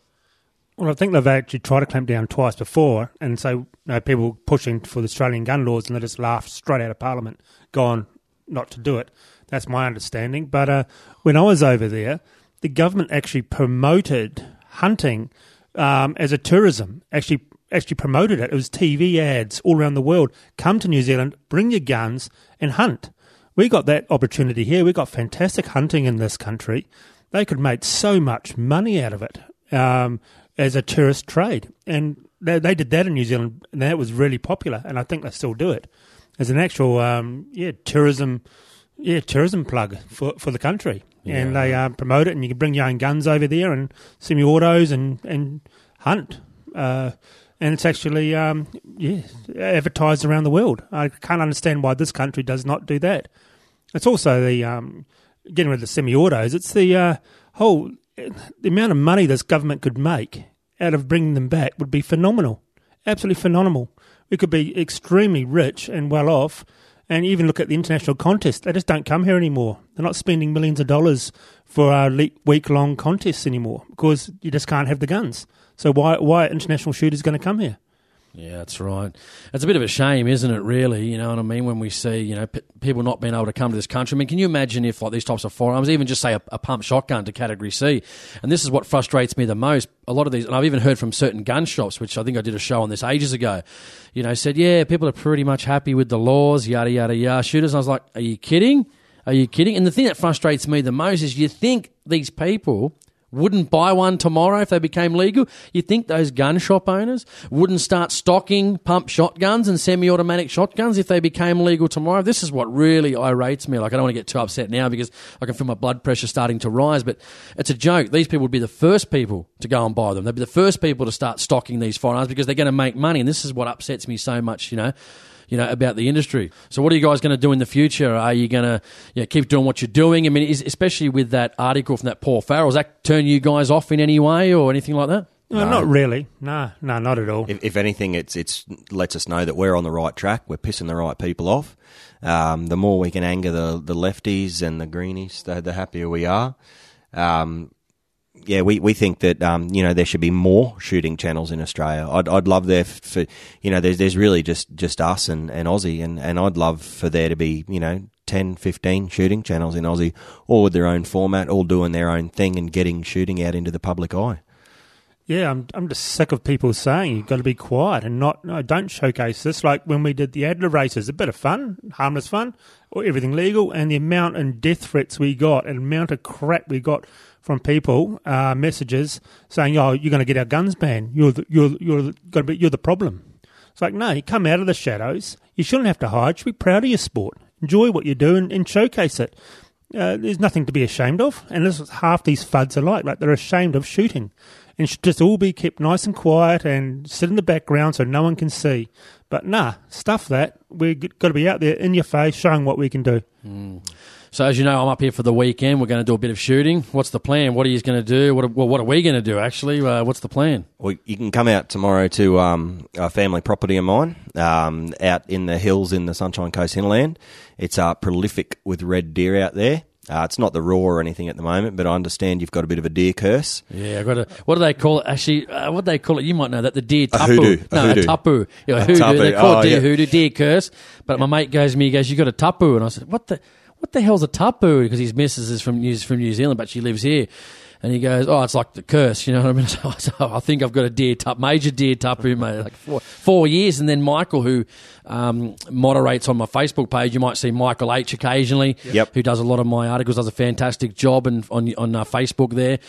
Well, I think they've actually tried to clamp down twice before, and so you know, people pushing for the Australian gun laws, and they just laughed straight out of Parliament, gone not to do it. That's my understanding. But uh, when I was over there, the government actually promoted hunting um, as a tourism. Actually, actually promoted it. It was TV ads all around the world. Come to New Zealand, bring your guns, and hunt. We got that opportunity here. We got fantastic hunting in this country. They could make so much money out of it um, as a tourist trade, and they, they, did that in New Zealand, and that was really popular. And I think they still do it as an actual, um, yeah, tourism, yeah, tourism plug for for the country and they uh, promote it, and you can bring your own guns over there and semi-autos and and hunt. Uh, and it's actually um, yeah advertised around the world. I can't understand why this country does not do that. It's also the um, getting rid of the semi-autos. It's the uh, whole the amount of money this government could make out of bringing them back would be phenomenal, absolutely phenomenal. We could be extremely rich and well off and even look at the international contests, they just don't come here anymore. They're not spending millions of dollars for our week long contests anymore because you just can't have the guns. So why why are international shooters going to come here? Yeah, that's right. It's a bit of a shame, isn't it? Really, you know what I mean? When we see, you know, p- people not being able to come to this country. I mean, can you imagine if like these types of firearms, even just say a, a, pump shotgun to Category C, and this is what frustrates me the most. A lot of these, and I've even heard from certain gun shops, which I think I did a show on this ages ago. You know, said, yeah, people are pretty much happy with the laws, yada yada yada. Shooters, I was like, are you kidding? Are you kidding? And the thing that frustrates me the most is you think these people wouldn't buy one tomorrow if they became legal. You think those gun shop owners wouldn't start stocking pump shotguns and semi-automatic shotguns if they became legal tomorrow? This is what really irates me. Like I don't want to get too upset now because I can feel my blood pressure starting to rise, but it's a joke. These people would be the first people to go and buy them. They'd be the first people to start stocking these firearms because they're going to make money. And this is what upsets me so much, you know you know, about the industry. So, what are you guys going to do in the future? Are you going to you know, keep doing what you're doing? I mean, is, especially with that article from that Paul Farrell, does that turn you guys off in any way or anything like that? No, not really. No, no, not at all. If, if, anything, it's it's lets us know that we're on the right track. We're pissing the right people off. Um, the more we can anger the the lefties and the greenies, the, the happier we are. Um, yeah, we, we think that um, you know there should be more shooting channels in Australia. I'd, I'd love there for you know there's there's really just, just us and, and Aussie and, and I'd love for there to be you know 10, 15 shooting channels in Aussie, all with their own format, all doing their own thing and getting shooting out into the public eye. Yeah, I'm I'm just sick of people saying you've got to be quiet and not no, don't showcase this. Like when we did the Adler races, a bit of fun, harmless fun, or everything legal, and the amount and death threats we got, and amount of crap we got from people, uh, messages saying, "Oh, you're going to get our guns banned. You're the, you're you're going to be you're the problem." It's like, no, you come out of the shadows. You shouldn't have to hide. You should be proud of your sport. Enjoy what you do and, and showcase it. Uh, there's nothing to be ashamed of, and this is half these fuds are like. Like they're ashamed of shooting, and should just all be kept nice and quiet and sit in the background so no one can see. But nah, stuff that. We've got to be out there in your face, showing what we can do. Mm. So as you know, I'm up here for the weekend. We're going to do a bit of shooting. What's the plan? What are you going to do? What, well, what are we going to do? Actually, uh, what's the plan? Well, you can come out tomorrow to um, a family property of mine um, out in the hills in the Sunshine Coast hinterland. It's uh, prolific with red deer out there. Uh, it's not the rut or anything at the moment, but I understand you've got a bit of a deer curse. Yeah, I've got a. What do they call it? Actually, uh, what do they call it? You might know that the deer tapu. A hoodoo. No, a, hoodoo. a tapu. Yeah, a hoodoo. tapu. They call oh, it deer yeah. hoodoo, deer curse. But my mate goes to me, he goes, "You got a tapu?" And I said, "What the?" What the hell's a tapu? Because his missus is from New, from New Zealand, but she lives here. And he goes, oh, it's like the curse, you know what I mean? So, I think I've got a deer tup, major deer tapu, mate, like four, four years. And then Michael, who um, moderates on my Facebook page, you might see Michael H occasionally, Yep. who does a lot of my articles, does a fantastic job and on on uh, Facebook there.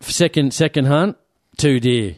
Second second hunt, two deer.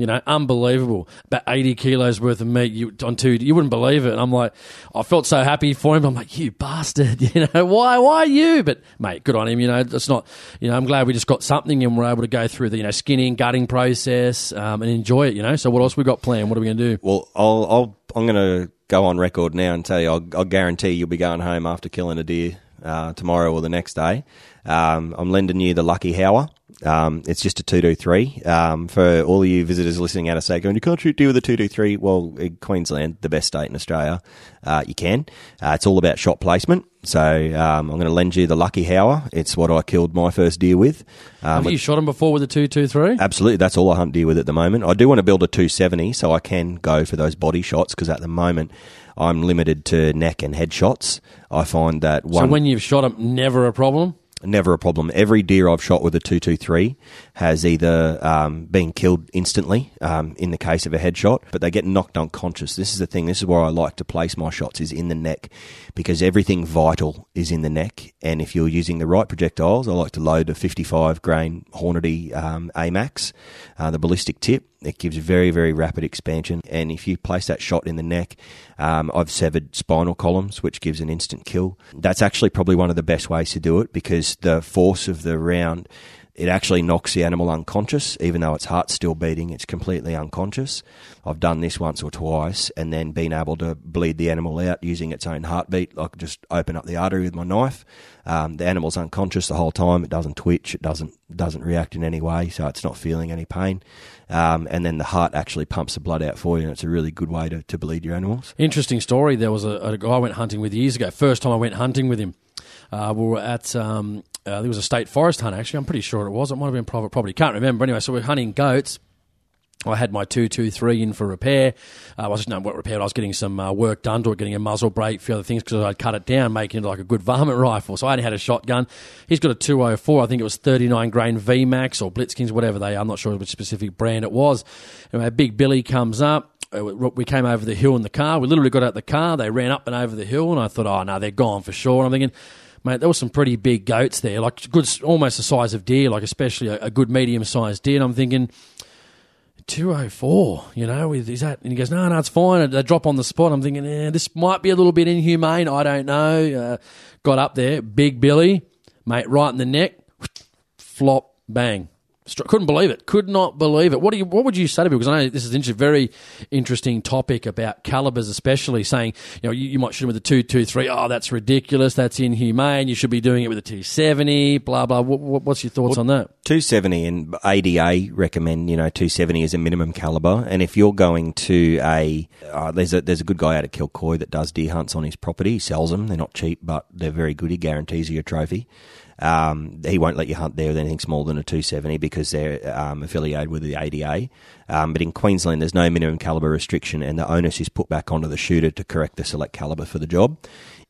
You know, unbelievable. About 80 kilos worth of meat you, on two. You wouldn't believe it. And I'm like, I felt so happy for him. I'm like, you bastard. You know, why, why you? But mate, good on him. You know, it's not, you know, I'm glad we just got something and we're able to go through the, you know, skinning, gutting process um, and enjoy it, you know. So what else we got planned? What are we going to do? Well, I'll, I'll I'm going to go on record now and tell you I'll, I'll guarantee you'll be going home after killing a deer uh, tomorrow or the next day. Um, I'm lending you the Lucky Hour. Um, it's just a 223. Um, for all of you visitors listening out of state going, you can't deer with a 223. Well, in Queensland, the best state in Australia, uh, you can. Uh, it's all about shot placement. So um, I'm going to lend you the Lucky Hour. It's what I killed my first deer with. Um, Have you shot him before with a 223? Absolutely, that's all I hunt deer with at the moment. I do want to build a 270 so I can go for those body shots because at the moment I'm limited to neck and head shots. I find that one. So when you've shot him, never a problem? Never a problem. Every deer I've shot with a 223 has either um, been killed instantly um, in the case of a headshot, but they get knocked unconscious. This is the thing. This is where I like to place my shots is in the neck because everything vital is in the neck. And if you're using the right projectiles, I like to load a 55 grain Hornady um, AMAX, uh, the ballistic tip. It gives very, very rapid expansion. And if you place that shot in the neck, um, I've severed spinal columns, which gives an instant kill. That's actually probably one of the best ways to do it because the force of the round it actually knocks the animal unconscious, even though its heart's still beating. It's completely unconscious. I've done this once or twice, and then been able to bleed the animal out using its own heartbeat. Could just open up the artery with my knife. Um, the animal's unconscious the whole time. It doesn't twitch. It doesn't doesn't react in any way, so it's not feeling any pain. Um, and then the heart actually pumps the blood out for you, and it's a really good way to, to bleed your animals. Interesting story. There was a, a guy I went hunting with years ago. First time I went hunting with him. Uh, we were at um, uh, there was a state forest hunt actually. I'm pretty sure it was. It might have been private property. Can't remember. Anyway, so we're hunting goats. I had my two two three in for repair. Uh, I was just knowing what. I was getting some uh, work done to it, getting a muzzle brake, a few other things because I'd cut it down, making it like a good varmint rifle. So I only had a shotgun. He's got a 204. I think it was 39 grain VMAX or Blitzkings, whatever they. are. I'm not sure which specific brand it was. Anyway, Big Billy comes up. Uh, we came over the hill in the car. We literally got out the car. They ran up and over the hill, and I thought, oh no, they're gone for sure. And I'm thinking mate, there were some pretty big goats there, like good, almost the size of deer, like especially a, a good medium sized deer. And I'm thinking, 204, you know, is that? And he goes, no, no, it's fine. They drop on the spot. I'm thinking, eh, this might be a little bit inhumane. I don't know. Uh, got up there, big Billy, mate, right in the neck, flop, bang. Couldn't believe it. Could not believe it. What do you? What would you say to people? Because I know this is a very interesting topic about calibers, especially saying you know you, you might shoot them with a two two three. Oh, that's ridiculous. That's inhumane. You should be doing it with a two seventy. Blah blah. What, what's your thoughts well, on that? Two seventy and ADA recommend you know two seventy as a minimum caliber. And if you're going to a uh, there's a there's a good guy out at Kilcoy that does deer hunts on his property. He sells them. They're not cheap, but they're very good. He guarantees you a trophy. Um, he won't let you hunt there with anything smaller than a 270 because they're um, affiliated with the ADA. Um, but in Queensland, there's no minimum caliber restriction, and the onus is put back onto the shooter to correct the select caliber for the job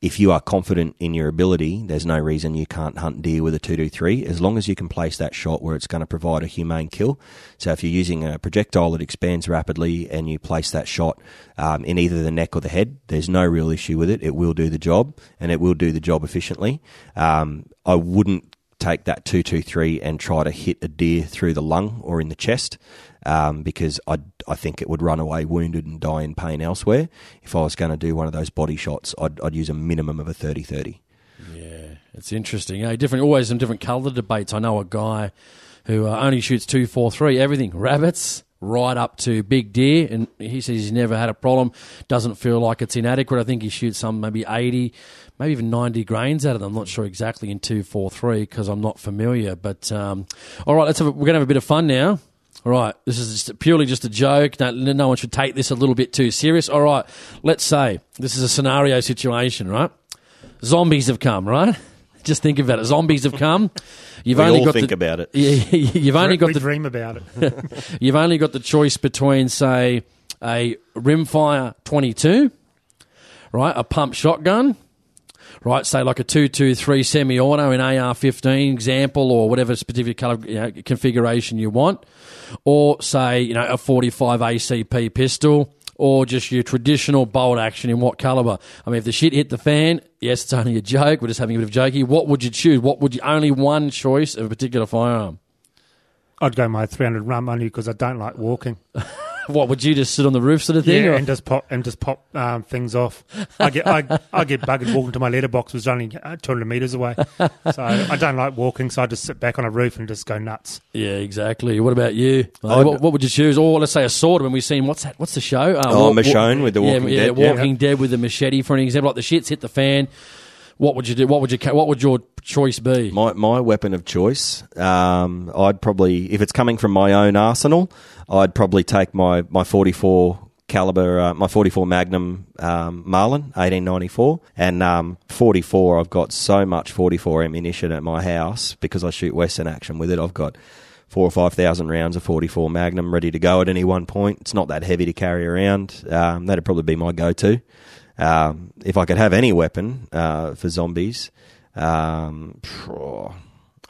if you are confident in your ability, there's no reason you can't hunt deer with a 223 as long as you can place that shot where it's going to provide a humane kill. So if you're using a projectile that expands rapidly and you place that shot um, in either the neck or the head, there's no real issue with it. It will do the job and it will do the job efficiently. Um, I wouldn't take that 223 and try to hit a deer through the lung or in the chest um, because I I think it would run away wounded and die in pain elsewhere. If I was going to do one of those body shots, I'd, I'd use a minimum of a 30-30. Yeah, it's interesting. Yeah, different, always some different caliber debates. I know a guy who uh, only shoots two, four, three, everything rabbits right up to big deer, and he says he's never had a problem. Doesn't feel like it's inadequate. I think he shoots some maybe eighty, maybe even ninety grains out of them. I'm not sure exactly in two, four, three because I'm not familiar. But um, all right, let's have a, we're gonna have a bit of fun now. All right, this is just purely just a joke. No, no one should take this a little bit too serious. All right, let's say this is a scenario situation, right? Zombies have come, right? Just think about it. Zombies have come. You've we only got think the, about it. you've only got we the dream about it. you've only got the choice between, say, a rimfire twenty-two, right, a pump shotgun, right? Say like a two two three semi-auto in AR fifteen example, or whatever specific color you know, configuration you want, or say you know a forty five ACP pistol. Or just your traditional bolt action in what caliber? I mean, if the shit hit the fan, yes, it's only a joke. We're just having a bit of jokey. What would you choose? What would you only one choice of a particular firearm? I'd go my 300 RUM only because I don't like walking. What would you just sit on the roof sort of thing? Yeah, or- and just pop and just pop um, things off. I get I, I get buggered walking to my letterbox, which is only uh, 200 meters away. So I don't like walking, so I just sit back on a roof and just go nuts. Yeah, exactly. What about you? Like, what, what would you choose? Or let's say a sword when we seen what's that? What's the show? Um, Oh, Michonne with the Walking yeah, Dead, yeah. Walking Dead with the machete, for an example. Like the shits hit the fan. What would you do? What would you? What would your choice be? My my weapon of choice, um, I'd probably, if it's coming from my own arsenal, I'd probably take my my 44 caliber, uh, my 44 Magnum um, Marlin, 1894, and um, 44. I've got so much 44 ammunition at my house because I shoot Western action with it. I've got four or five thousand rounds of 44 Magnum ready to go at any one point. It's not that heavy to carry around. Um, that'd probably be my go-to. Um, if I could have any weapon uh, for zombies, um, phew,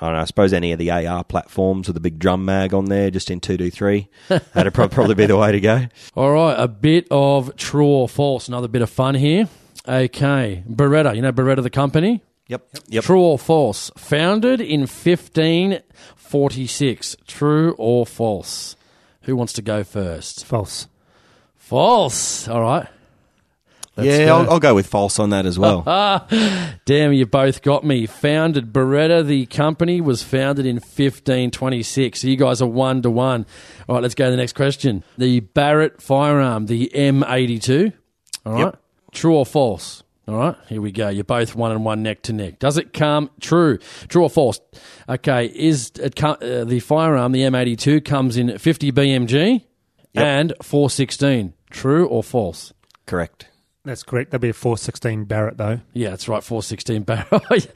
I don't know. I suppose any of the AR platforms with a big drum mag on there, just in two two three, that'd probably be the way to go. All right, a bit of true or false. Another bit of fun here. Okay, Beretta. You know Beretta, the company. Yep. Yep. True or false? Founded in 1546. True or false? Who wants to go first? False. False. All right. Let's yeah, go. I'll, I'll go with false on that as well. Damn, you both got me. Founded Beretta, the company was founded in 1526. So you guys are one to one. All right, let's go to the next question. The Barrett firearm, the M82. All right. Yep. True or false? All right, here we go. You're both one and one neck to neck. Does it come true? True or false? Okay, is it uh, the firearm, the M82, comes in 50 BMG Yep. and 416? True or false? Correct. That's correct. That'd be a 416 Barrett though. Yeah, that's right. Four sixteen Barrett.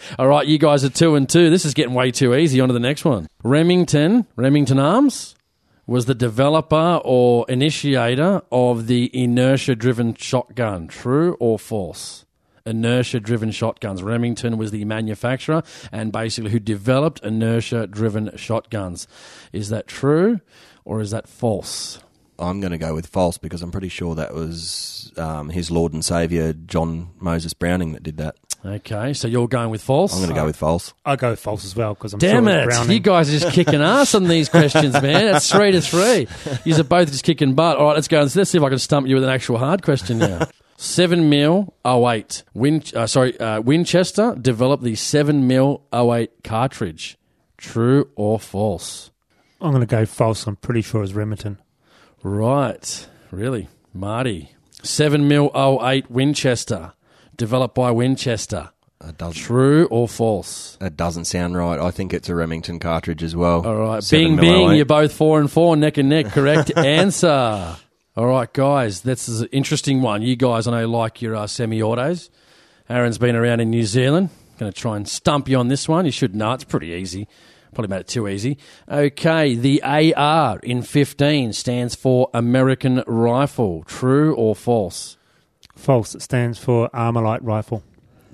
All right, you guys are two and two. This is getting way too easy. On to the next one. Remington, Remington Arms, was the developer or initiator of the inertia-driven shotgun. True or false? Inertia-driven shotguns. Remington was the manufacturer and basically who developed inertia-driven shotguns. Is that true or is that false? I'm going to go with false because I'm pretty sure that was um, his Lord and Savior John Moses Browning that did that. Okay, so you're going with false. I'm going to go with false. I'll go with false as well because I'm Damn sure Damn it! Browning. You guys are just kicking ass on these questions, man. It's three to three. You are both just kicking butt. All right, let's go. Let's see if I can stump you with an actual hard question now. Seven mil 08. Win, uh, sorry, uh, Winchester developed the seven mil 08 cartridge. True or false? I'm going to go false. I'm pretty sure it's Remington. Right, really, Marty. Seven mil 08 Winchester developed by Winchester. Doesn't, True or false? that doesn't sound right. I think it's a Remington cartridge as well. All right, Seven bing mil bing. 08. You're both four and four, neck and neck. Correct answer. All right, guys, this is an interesting one. You guys, I know, like your uh, semi-autos. Aaron's been around in New Zealand. Going to try and stump you on this one. You should know it's pretty easy. Probably made it too easy. Okay, the AR in 15 stands for American Rifle. True or false? False. It stands for Armalite rifle.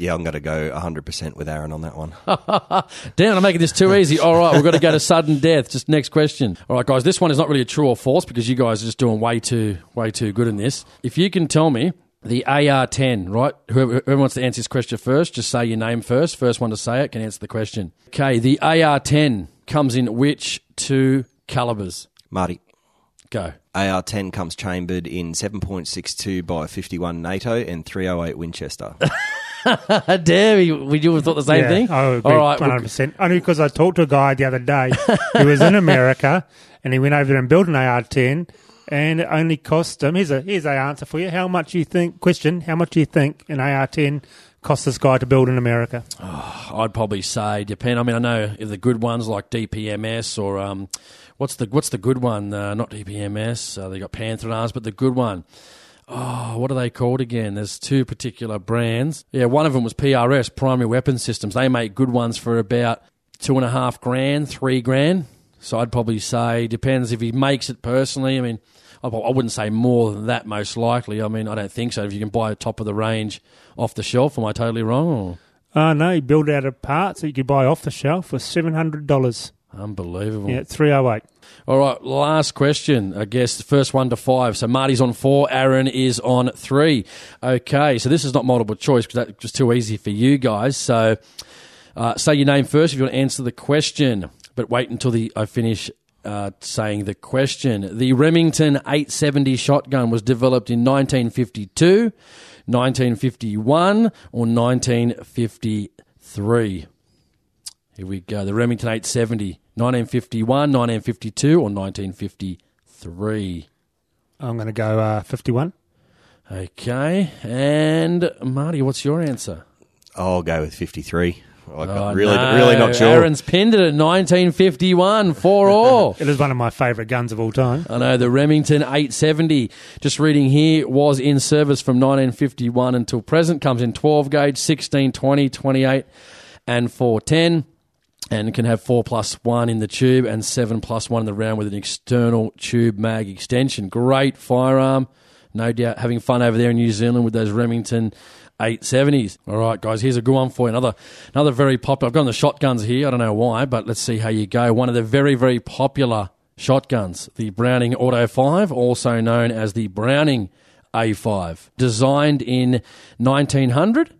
Yeah, I'm going to go 100% with Aaron on that one. Damn, I'm making this too easy. All right, we've got to go to sudden death. Just next question. All right, guys, this one is not really a true or false because you guys are just doing way too, way too good in this. If you can tell me the AR-10, right? Whoever, whoever wants to answer this question first, just say your name first. First one to say it can answer the question. Okay, the AR-10 comes in which two calibers? Marty. Go. AR-10 comes chambered in 7.62 by 51 NATO and 308 Winchester. Damn, you- would you have thought the same yeah, thing? I would agree All right, 100%. Only because I talked to a guy the other day who was in America and he went over there and built an AR-10 and it only cost him, here's a here's a answer for you, how much you think, question, how much do you think an AR-10 cost this guy to build in America? I'd probably say depend. I mean, I know the good ones like DPMS or um, what's the what's the good one? Uh, not DPMS. Uh, they got Panther arms, but the good one. Oh, what are they called again? There's two particular brands. Yeah, one of them was PRS, Primary Weapon Systems. They make good ones for about two and a half grand, three grand. So I'd probably say depends if he makes it personally. I mean, I I wouldn't say more than that. Most likely. I mean, I don't think so. If you can buy a top of the range off the shelf, am I totally wrong? Or? Oh, no, he built out of parts that you could buy off the shelf for $700. Unbelievable. Yeah, 308. All right, last question. I guess the first one to five. So Marty's on four, Aaron is on three. Okay, so this is not multiple choice because that was too easy for you guys. So uh, say your name first if you want to answer the question, but wait until the I finish uh, saying the question. The Remington 870 shotgun was developed in 1952, 1951, or 1953. Here we go. The Remington 870, 1951, 1952, or 1953. I'm going to go uh, 51. Okay. And Marty, what's your answer? I'll go with 53. I'm Oh, really, no. really not sure. Aaron's pinned it at 1951, four all. It is one of my favourite guns of all time. I know the Remington 870. Just reading here was in service from 1951 until present. Comes in 12 gauge, 16, 20, 28, and 410, and can have four plus one in the tube and seven plus one in the round with an external tube mag extension. Great firearm, no doubt. Having fun over there in New Zealand with those Remington 870s. All right, guys, here's a good one for you. Another, another very popular. I've got the shotguns here. I don't know why, but let's see how you go. One of the very, very popular shotguns, the Browning Auto 5, also known as the Browning A5. Designed in 1900,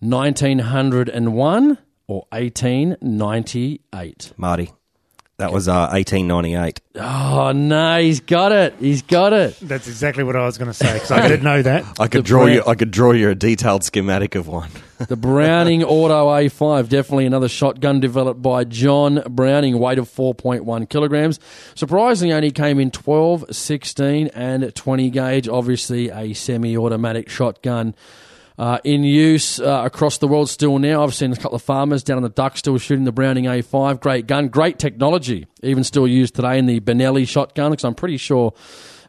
1901, or 1898. Marty. That was uh, 1898. Oh, no, he's got it. He's got it. That's exactly what I was going to say because I didn't know that. I could The draw Brown- you. I could draw you a detailed schematic of one. The Browning Auto A5, definitely another shotgun developed by John Browning, weight of 4.1 kilograms. Surprisingly, only came in 12, 16, and 20 gauge. Obviously, a semi automatic shotgun. Uh, in use uh, across the world still now. I've seen a couple of farmers down on the duck still shooting the Browning A5. Great gun, great technology. Even still used today in the Benelli shotgun, because I'm pretty sure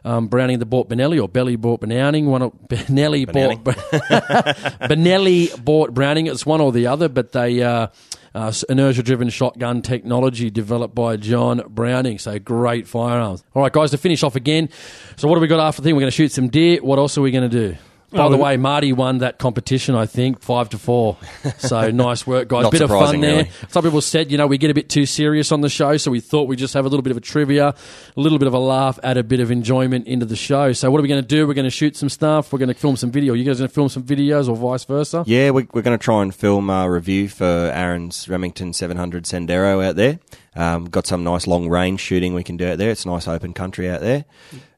um, Browning that bought Benelli or Belly bought Browning. One of, Benelli bought Benelli bought Browning. It's one or the other, but they uh, uh, inertia-driven shotgun technology developed by John Browning. So great firearms. All right, guys, to finish off again. So what have we got after the thing? We're going to shoot some deer. What else are we going to do? By Oh, the way, Marty won that competition, I think, five to four. So nice work, guys. Not bit of fun there. really. Some people said, you know, we get a bit too serious on the show, so we thought we'd just have a little bit of a trivia, a little bit of a laugh, add a bit of enjoyment into the show. So what are we going to do? We're going to shoot some stuff. We're going to film some video. You guys going to film some videos or vice versa? Yeah, we, we're going to try and film a review for Aaron's Remington 700 Sendero out there. Um, got some nice long range shooting we can do out there. It's nice open country out there.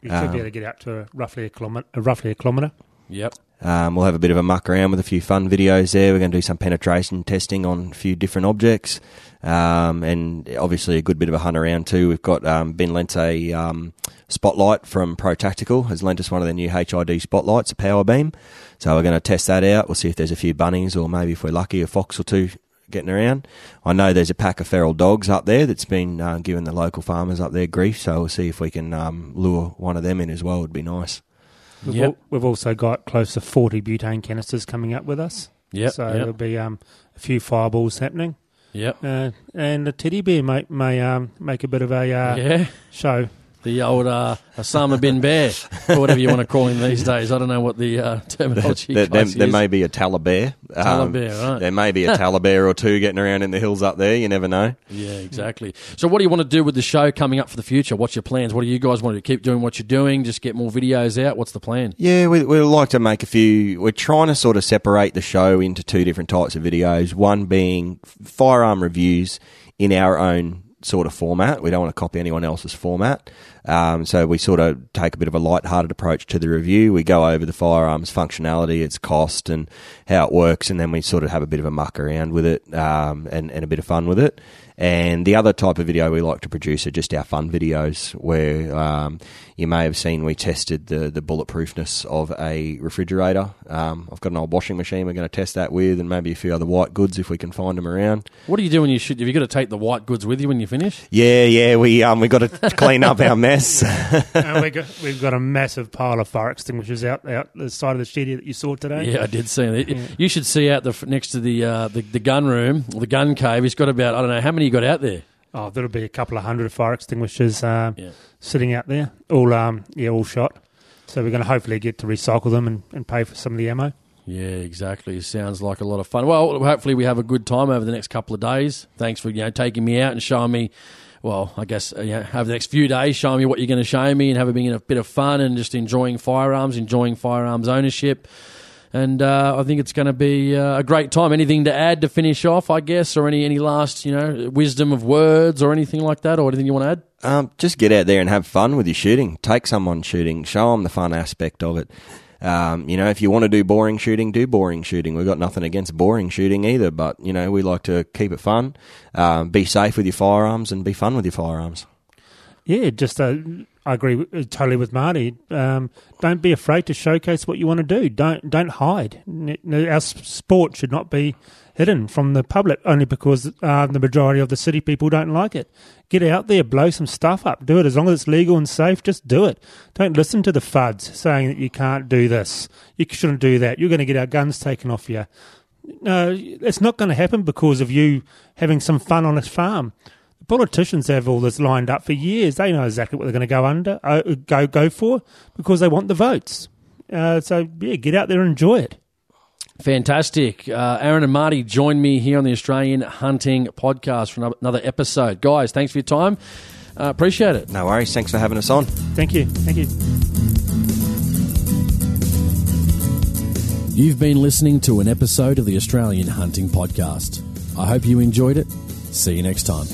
You should Um, be able to get up to roughly a kilometre. Roughly a kilometre. Yep. Um, we'll have a bit of a muck around with a few fun videos there. We're going to do some penetration testing on a few different objects, um, and obviously a good bit of a hunt around too. We've got um, Ben lent a um, spotlight from Pro Tactical has lent us one of their new HID spotlights, a power beam. So we're going to test that out. We'll see if there's a few bunnies, or maybe if we're lucky, a fox or two getting around. I know there's a pack of feral dogs up there that's been uh, giving the local farmers up there grief. So we'll see if we can um, lure one of them in as well. Would be nice. We've, Yep. al- we've also got close to 40 butane canisters coming up with us. Yep, So yep. there'll be um, a few fireballs happening. Yep. Uh, and the teddy bear may, may um, make a bit of a uh, Yeah. show. The old uh, Osama bin Bear, or whatever you want to call him these days. I don't know what the uh, terminology There, there, there may be a Talabear. Um, right. There may be a Talabear or two getting around in the hills up there. You never know. Yeah, exactly. So, what do you want to do with the show coming up for the future? What's your plans? What do you guys want to keep doing? What you're doing? Just get more videos out. What's the plan? Yeah, we, we'd like to make a few. We're trying to sort of separate the show into two different types of videos. One being firearm reviews in our own sort of format. We don't want to copy anyone else's format. Um, so we sort of take a bit of a light-hearted approach to the review. We go over the firearms functionality, its cost, and how it works, and then we sort of have a bit of a muck around with it um, and, and a bit of fun with it. And the other type of video we like to produce are just our fun videos, where um, you may have seen we tested the, the bulletproofness of a refrigerator. Um, I've got an old washing machine we're going to test that with, and maybe a few other white goods if we can find them around. What do you do when you shoot? Have you got to take the white goods with you when you finish? Yeah, yeah, we um we got to clean up our mess. and we got, we've got a massive pile of fire extinguishers out out the side of the studio that you saw today. Yeah, I did see that. You should see out the next to the, uh, the the gun room, the gun cave. He's got about I don't know how many you got out there. Oh, there'll be a couple of hundred fire extinguishers um, Yeah. sitting out there, all um, yeah, all shot. So we're going to hopefully get to recycle them and, and pay for some of the ammo. Yeah, exactly. Sounds like a lot of fun. Well, hopefully we have a good time over the next couple of days. Thanks for you know taking me out and showing me. Well, I guess you know, over the next few days, showing me what you're going to show me and having a bit of fun and just enjoying firearms, enjoying firearms ownership. and uh, I think it's going to be uh, a great time. Anything to add to finish off, I guess, or any any last you know wisdom of words or anything like that, or anything you want to add? Um, just get out there and have fun with your shooting. Take someone shooting. Show them the fun aspect of it. Um, you know, if you want to do boring shooting, do boring shooting. We've got nothing against boring shooting either, but you know, we like to keep it fun. Um, be safe with your firearms and be fun with your firearms. Yeah, just uh, I agree uh, totally with Marty. Um, don't be afraid to showcase what you want to do. Don't don't hide. Our sport should not be hidden from the public only because uh, the majority of the city people don't like it. Get out there, blow some stuff up. Do it as long as it's legal and safe. Just do it. Don't listen to the fuds saying that you can't do this. You shouldn't do that. You're going to get our guns taken off you. No, it's not going to happen because of you having some fun on a farm. The politicians have all this lined up for years. They know exactly what they're going to go under, uh, go go for, because they want the votes. Uh, so yeah, get out there and enjoy it. Fantastic. Uh, Aaron and Marty join me here on the Australian Hunting Podcast for another episode. Guys, thanks for your time. Uh, appreciate it. No worries. Thanks for having us on. Thank you. Thank you. You've been listening to an episode of the Australian Hunting Podcast. I hope you enjoyed it. See you next time.